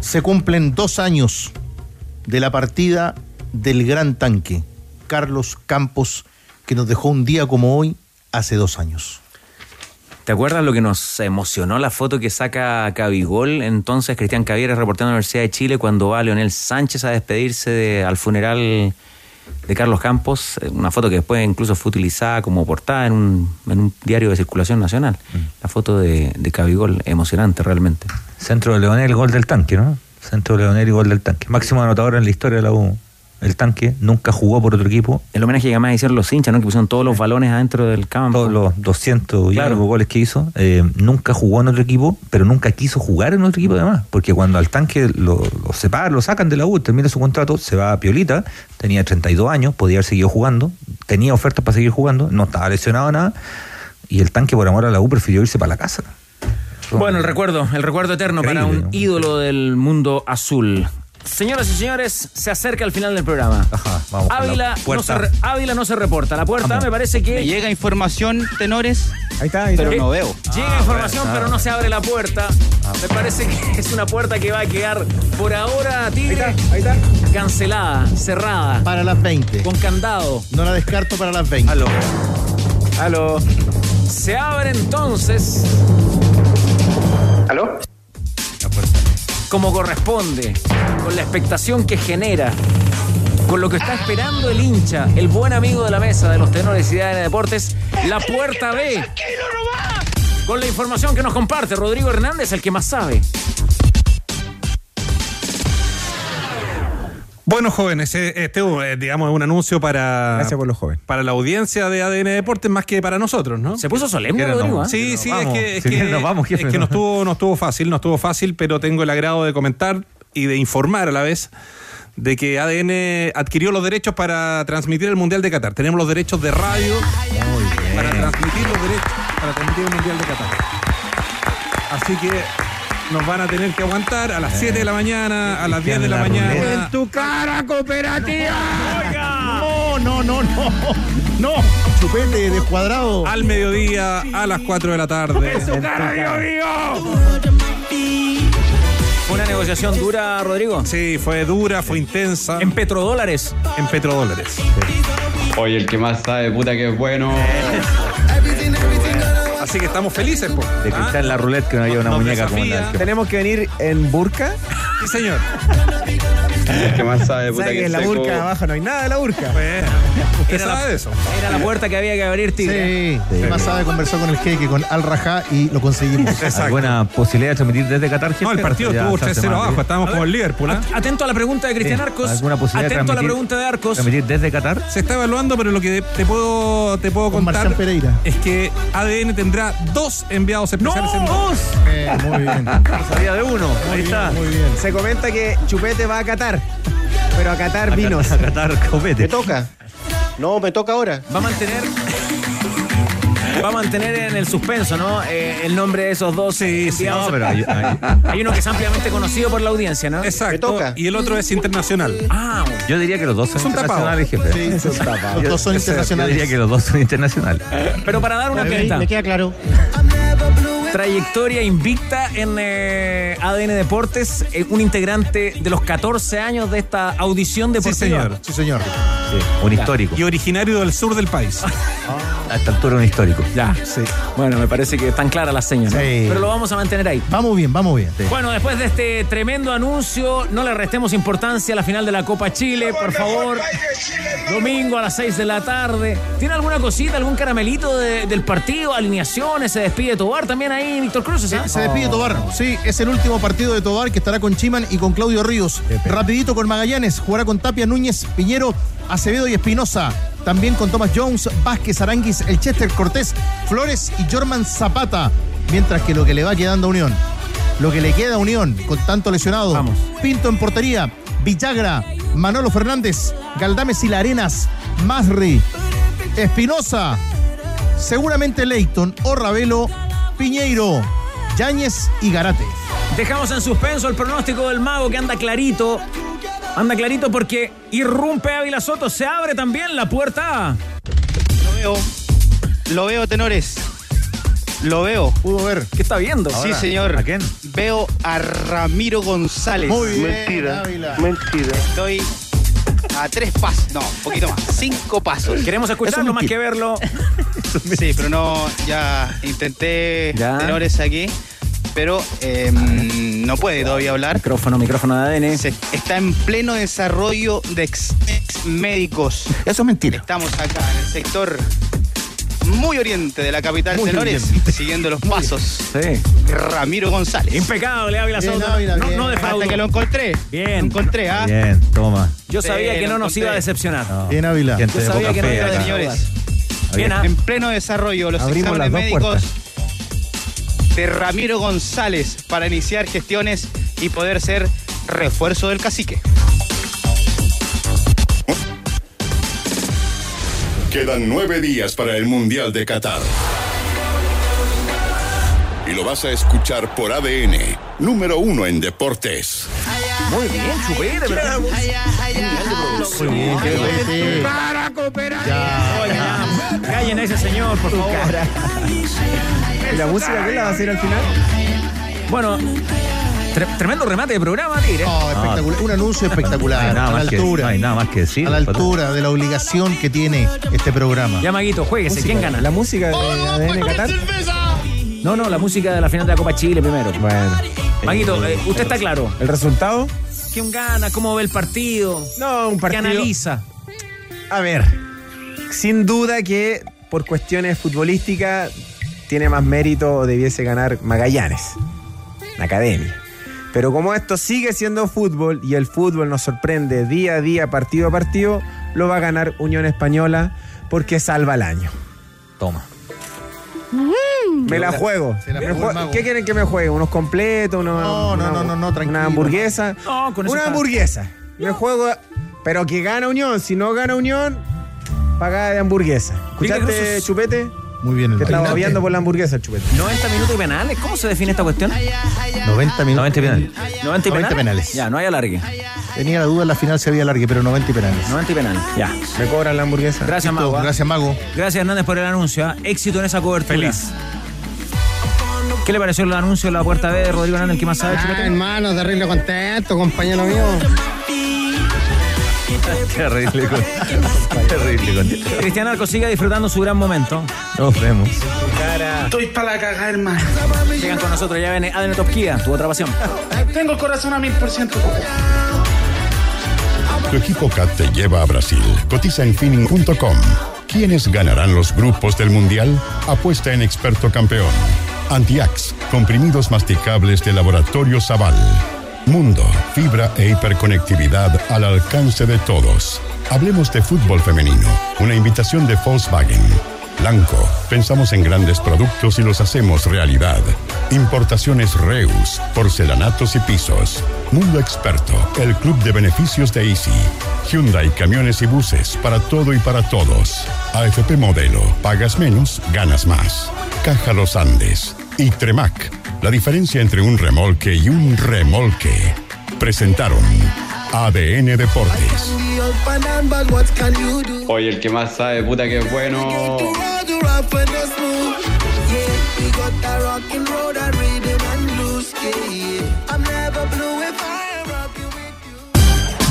Se cumplen dos años de la partida del gran tanque, Carlos Campos, que nos dejó un día como hoy hace dos años. ¿Te acuerdas lo que nos emocionó la foto que saca Cabigol? Entonces Cristian Cavieres, reportero de la Universidad de Chile, cuando va Leonel Sánchez a despedirse de- al funeral de Carlos Campos. Eh, Una foto que después incluso fue utilizada como portada en un, en un diario de circulación nacional. La foto de, de Cabigol, emocionante realmente. Centro de Leonel, gol del tanque, ¿no? Centro de Leonel y gol del tanque. Máximo anotador en la historia de la U. El tanque nunca jugó por otro equipo. El homenaje que además hicieron los hinchas, ¿no? Que pusieron todos los balones adentro del campo. Todos los 200 y Claro. algo goles que hizo. eh, nunca jugó en otro equipo, pero nunca quiso jugar en otro equipo además. Porque cuando al tanque lo, lo separan, lo sacan de la U, termina su contrato, se va a Piolita, tenía 32 años, podía haber seguido jugando, tenía ofertas para seguir jugando, no estaba lesionado nada. Y el tanque, por amor a la U, prefirió irse para la casa. Bueno, el recuerdo, el recuerdo eterno para un ¿no? ídolo del mundo azul. Señoras y señores, se acerca el final del programa. Ajá, vamos. Ávila no, se re- Ávila no se reporta. La puerta me parece que Me llega información, tenores, Ahí está, ahí pero no veo. llega Ah, información, bueno, pero ah. no se abre la puerta. Me parece que [laughs] es una puerta que va a quedar por ahora, Tigre, Ahí está. cancelada, cerrada, Para las 20. con candado. No la descarto para las 20. Aló. Aló. Se abre entonces ¿Aló? Como corresponde, con la expectación que genera, con lo que está esperando el hincha, el buen amigo de la mesa de los tenores y de Deportes, la puerta B. Con la información que nos comparte Rodrigo Hernández, el que más sabe. Bueno, jóvenes, eh, este eh, digamos es un anuncio para, Gracias por los jóvenes. para la audiencia de ADN Deportes más que para nosotros, ¿no? Se puso solemne, ¿Quieren Rodrigo. no? ¿eh? Sí, sí, vamos. es que, es que, nos vamos, jefe, es que ¿no? no estuvo, no estuvo fácil, no estuvo fácil, pero tengo el agrado de comentar y de informar a la vez de que ADN adquirió los derechos para transmitir el Mundial de Qatar. Tenemos los derechos de radio para transmitir los derechos para transmitir el Mundial de Qatar. Así que nos van a tener que aguantar a las 7 de la mañana, a las 10 de la mañana. En tu cara, cooperativa. No, no, no, no. No. chupete descuadrado. Al mediodía, a las 4 de la tarde. ¿Fue una negociación dura, Rodrigo? Sí, fue dura, fue intensa. ¿En petrodólares? En petrodólares. Oye, el que más sabe, puta que es bueno. [laughs] Así que estamos felices, po. De que está en la roulette que no había una Nos muñeca como desafía. que- Tenemos que venir en burka. Sí, señor. El que más sabe, puta ¿Sabes que que en la seco. burka abajo no hay nada de la burka? ¿Usted Era la- sabe de eso? Era la puerta que había que abrir, Tigre. Sí, más sabe conversar con el jeque, con Al Rajá y lo conseguimos. [laughs] ¿Alguna posibilidad de transmitir desde Qatar? No, el jefe? partido estuvo se hace 3-0 más, abajo. ¿sí? Estábamos como el Liverpool. ¿ah? Atento a la pregunta de Cristian Sí. Arcos. ¿Alguna posibilidad de Atento a la pregunta de Arcos. ¿Transmitir desde Qatar? Se está evaluando, pero lo que te puedo, te puedo Con contar Pereira. es que ADN tendrá dos enviados especiales en ¡Dos! Eh, muy bien. [laughs] Sabía de uno. Ahí está. Muy bien. Se comenta que Chupete va a Qatar. Pero a Qatar vinos. A Qatar ¿Me copete. toca? No, me toca ahora. Va a mantener. Va a mantener en el suspenso, ¿no? Eh, el nombre de esos dos. Sí, sí. No, pero hay, [laughs] hay- Hay uno que es ampliamente conocido por la audiencia, ¿no? Exacto. toca. Y el otro es internacional. Ah, bueno. yo diría que los dos son tapado. internacionales, jefe. Sí, son tapados. Los dos son Yo internacionales. diría que los dos son internacionales. Pero para dar una Me- pista. Me queda claro. Trayectoria invicta en eh, ADN Deportes, eh, un integrante de los 14 años de esta audición Sí, deportiva. señor. Sí, señor. Sí, un histórico. Y originario del sur del país. [laughs] A esta altura un histórico. Ya. Sí. Bueno, me parece que están claras las señas, ¿no? Sí. Pero lo vamos a mantener ahí. Vamos bien, vamos bien. Bueno, después de este tremendo anuncio, no le restemos importancia a la final de la Copa Chile, por favor. Domingo a las 6 de la tarde. ¿Tiene alguna cosita, algún caramelito de- del partido? Alineaciones, se despide Tobar también ahí, Víctor Cruz. ¿ah? Se despide Tobar. Sí, es el último partido de Tobar que estará con Chiman y con Claudio Ríos. Rapidito con Magallanes. Jugará con Tapia, Núñez, Piñero, Acevedo y Espinosa. También con Thomas Jones, Vázquez, Aranguis, el Chester Cortés, Flores y Jorman Zapata. Mientras que lo que le va quedando a Unión. Lo que le queda a Unión con tanto lesionado. Vamos. Pinto en portería. Villagra, Manolo Fernández, Galdames y Larenas, Masri, Espinosa, seguramente Leighton o Ravelo, Piñeiro, Yáñez y Garate. Dejamos en suspenso el pronóstico del mago que anda clarito. Anda clarito porque irrumpe Ávila Soto. Se abre también la puerta. Lo veo. Lo veo, tenores. Lo veo. Pudo ver. ¿Qué está viendo? sí, señor. ¿A quién? Veo a Ramiro González. Muy bien. Mentira. Ávila. Mentira. Estoy a tres pasos. No, un poquito más. Cinco pasos. Queremos escucharlo más que verlo. [laughs] Sí, pero no, ya intenté Ya. tenores aquí, pero eh, no puede todavía hablar. Micrófono, micrófono de ADN. Se- está en pleno desarrollo de ex, ex médicos. Eso es mentira. Estamos acá en el sector muy oriente de la capital Muy oriente. siguiendo los pasos Sí. de Ramiro González. Impecable, Ávila Bien, Soto. Ávila, no, bien. no Hasta defraudó. que lo encontré. Bien. Lo encontré, ¿ah? Bien, toma. Yo Sí, sabía que no nos iba a decepcionar. No. Bien, Ávila. Gente Yo de sabía que no fe iba a acá. Señores, Bien, ¿ah? en pleno desarrollo los Abrimos las exámenes dos médicos de Ramiro González para iniciar gestiones y poder ser refuerzo del cacique. Quedan nueve días para el Mundial de Qatar. Y lo vas a escuchar por ADN, número uno en deportes. Muy bien, Chupete, ¿verdad? Muy bien, qué Ya. Callen a ese señor, por favor. ¿Y la música qué la va a hacer al final? Bueno, tre- tremendo remate de programa, Tigre. Oh, espectacular. Un anuncio No hay espectacular. nada a la que- altura. no hay nada más que decir. a la altura de la obligación que tiene este programa. Ya, Maguito, jueguese. ¿Quién gana? ¿La música de ADN Qatar? No, no, la música de la final de la Copa Chile primero. Bueno. Maguito, eh, usted está claro. ¿El resultado? ¿Quién gana? ¿Cómo ve el partido? No, un ¿Qué partido. analiza? A ver, sin duda que por cuestiones futbolísticas tiene más mérito o debiese ganar Magallanes, la academia. Pero como esto sigue siendo fútbol y el fútbol nos sorprende día a día, partido a partido, lo va a ganar Unión Española porque salva el año. Toma. Me la juego. Se la Me jue-. ¿Qué quieren que me juegue? ¿Unos completos? Una, No, no, una- no, no, no, tranquilo. Una hamburguesa. No, con eso Una hamburguesa. Me juego, pero que gana Unión. Si no gana Unión, pagada de hamburguesa. ¿Escuchaste, Chupete? Muy bien, el Que estaba viendo por la hamburguesa, el chupete. 90 minutos y penales. ¿Cómo se define esta cuestión? 90 minutos. 90 penales. 90 y 90 penales. penales. Ya, no hay alargue. Tenía la duda en la final si había alargue, pero 90 y penales. 90 y penales. Ya. Me cobran la hamburguesa. Gracias, Mago. ¿ah? Gracias, Mago. Gracias, Hernández, por el anuncio. ¿ah? Éxito en esa cobertura. Feliz. ¿Qué le pareció el anuncio de la puerta B de Rodrigo Hernández, el que más sabe? Ah, Chupete? hermano, terrible contento, compañero mío. [laughs] Terrible. con- Terrible. con- Cristian Arco sigue disfrutando su gran momento. Nos vemos. Estoy para la cagada, hermano. Llegan con nosotros, ya viene ADN Top Kia, tu otra pasión. Tengo el corazón a mil por ciento. Tu equipo CAT te lleva a Brasil. Cotiza en finning.com. ¿Quiénes ganarán los grupos del Mundial? Apuesta en experto campeón. Antiax, comprimidos masticables de Laboratorio Zaval. Mundo, fibra e hiperconectividad al alcance de todos. Hablemos de fútbol femenino. Una invitación de Volkswagen. Blanco, pensamos en grandes productos y los hacemos realidad. Importaciones Reus, porcelanatos y pisos. Mundo Experto, el club de beneficios de Easy. Hyundai, camiones y buses, para todo y para todos. AFP Modelo, pagas menos, ganas más. Caja Los Andes. Y Tremac, la diferencia entre un remolque y un remolque. Presentaron ADN Deportes. Oye, el que más sabe, puta que es bueno.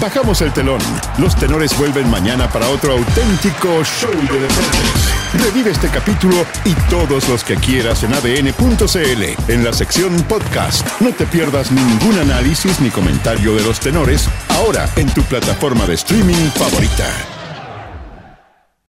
Bajamos el telón. Los tenores vuelven mañana para otro auténtico show de deportes. Revive este capítulo y todos los que quieras en adn.cl en la sección podcast. No te pierdas ningún análisis ni comentario de los tenores ahora en tu plataforma de streaming favorita.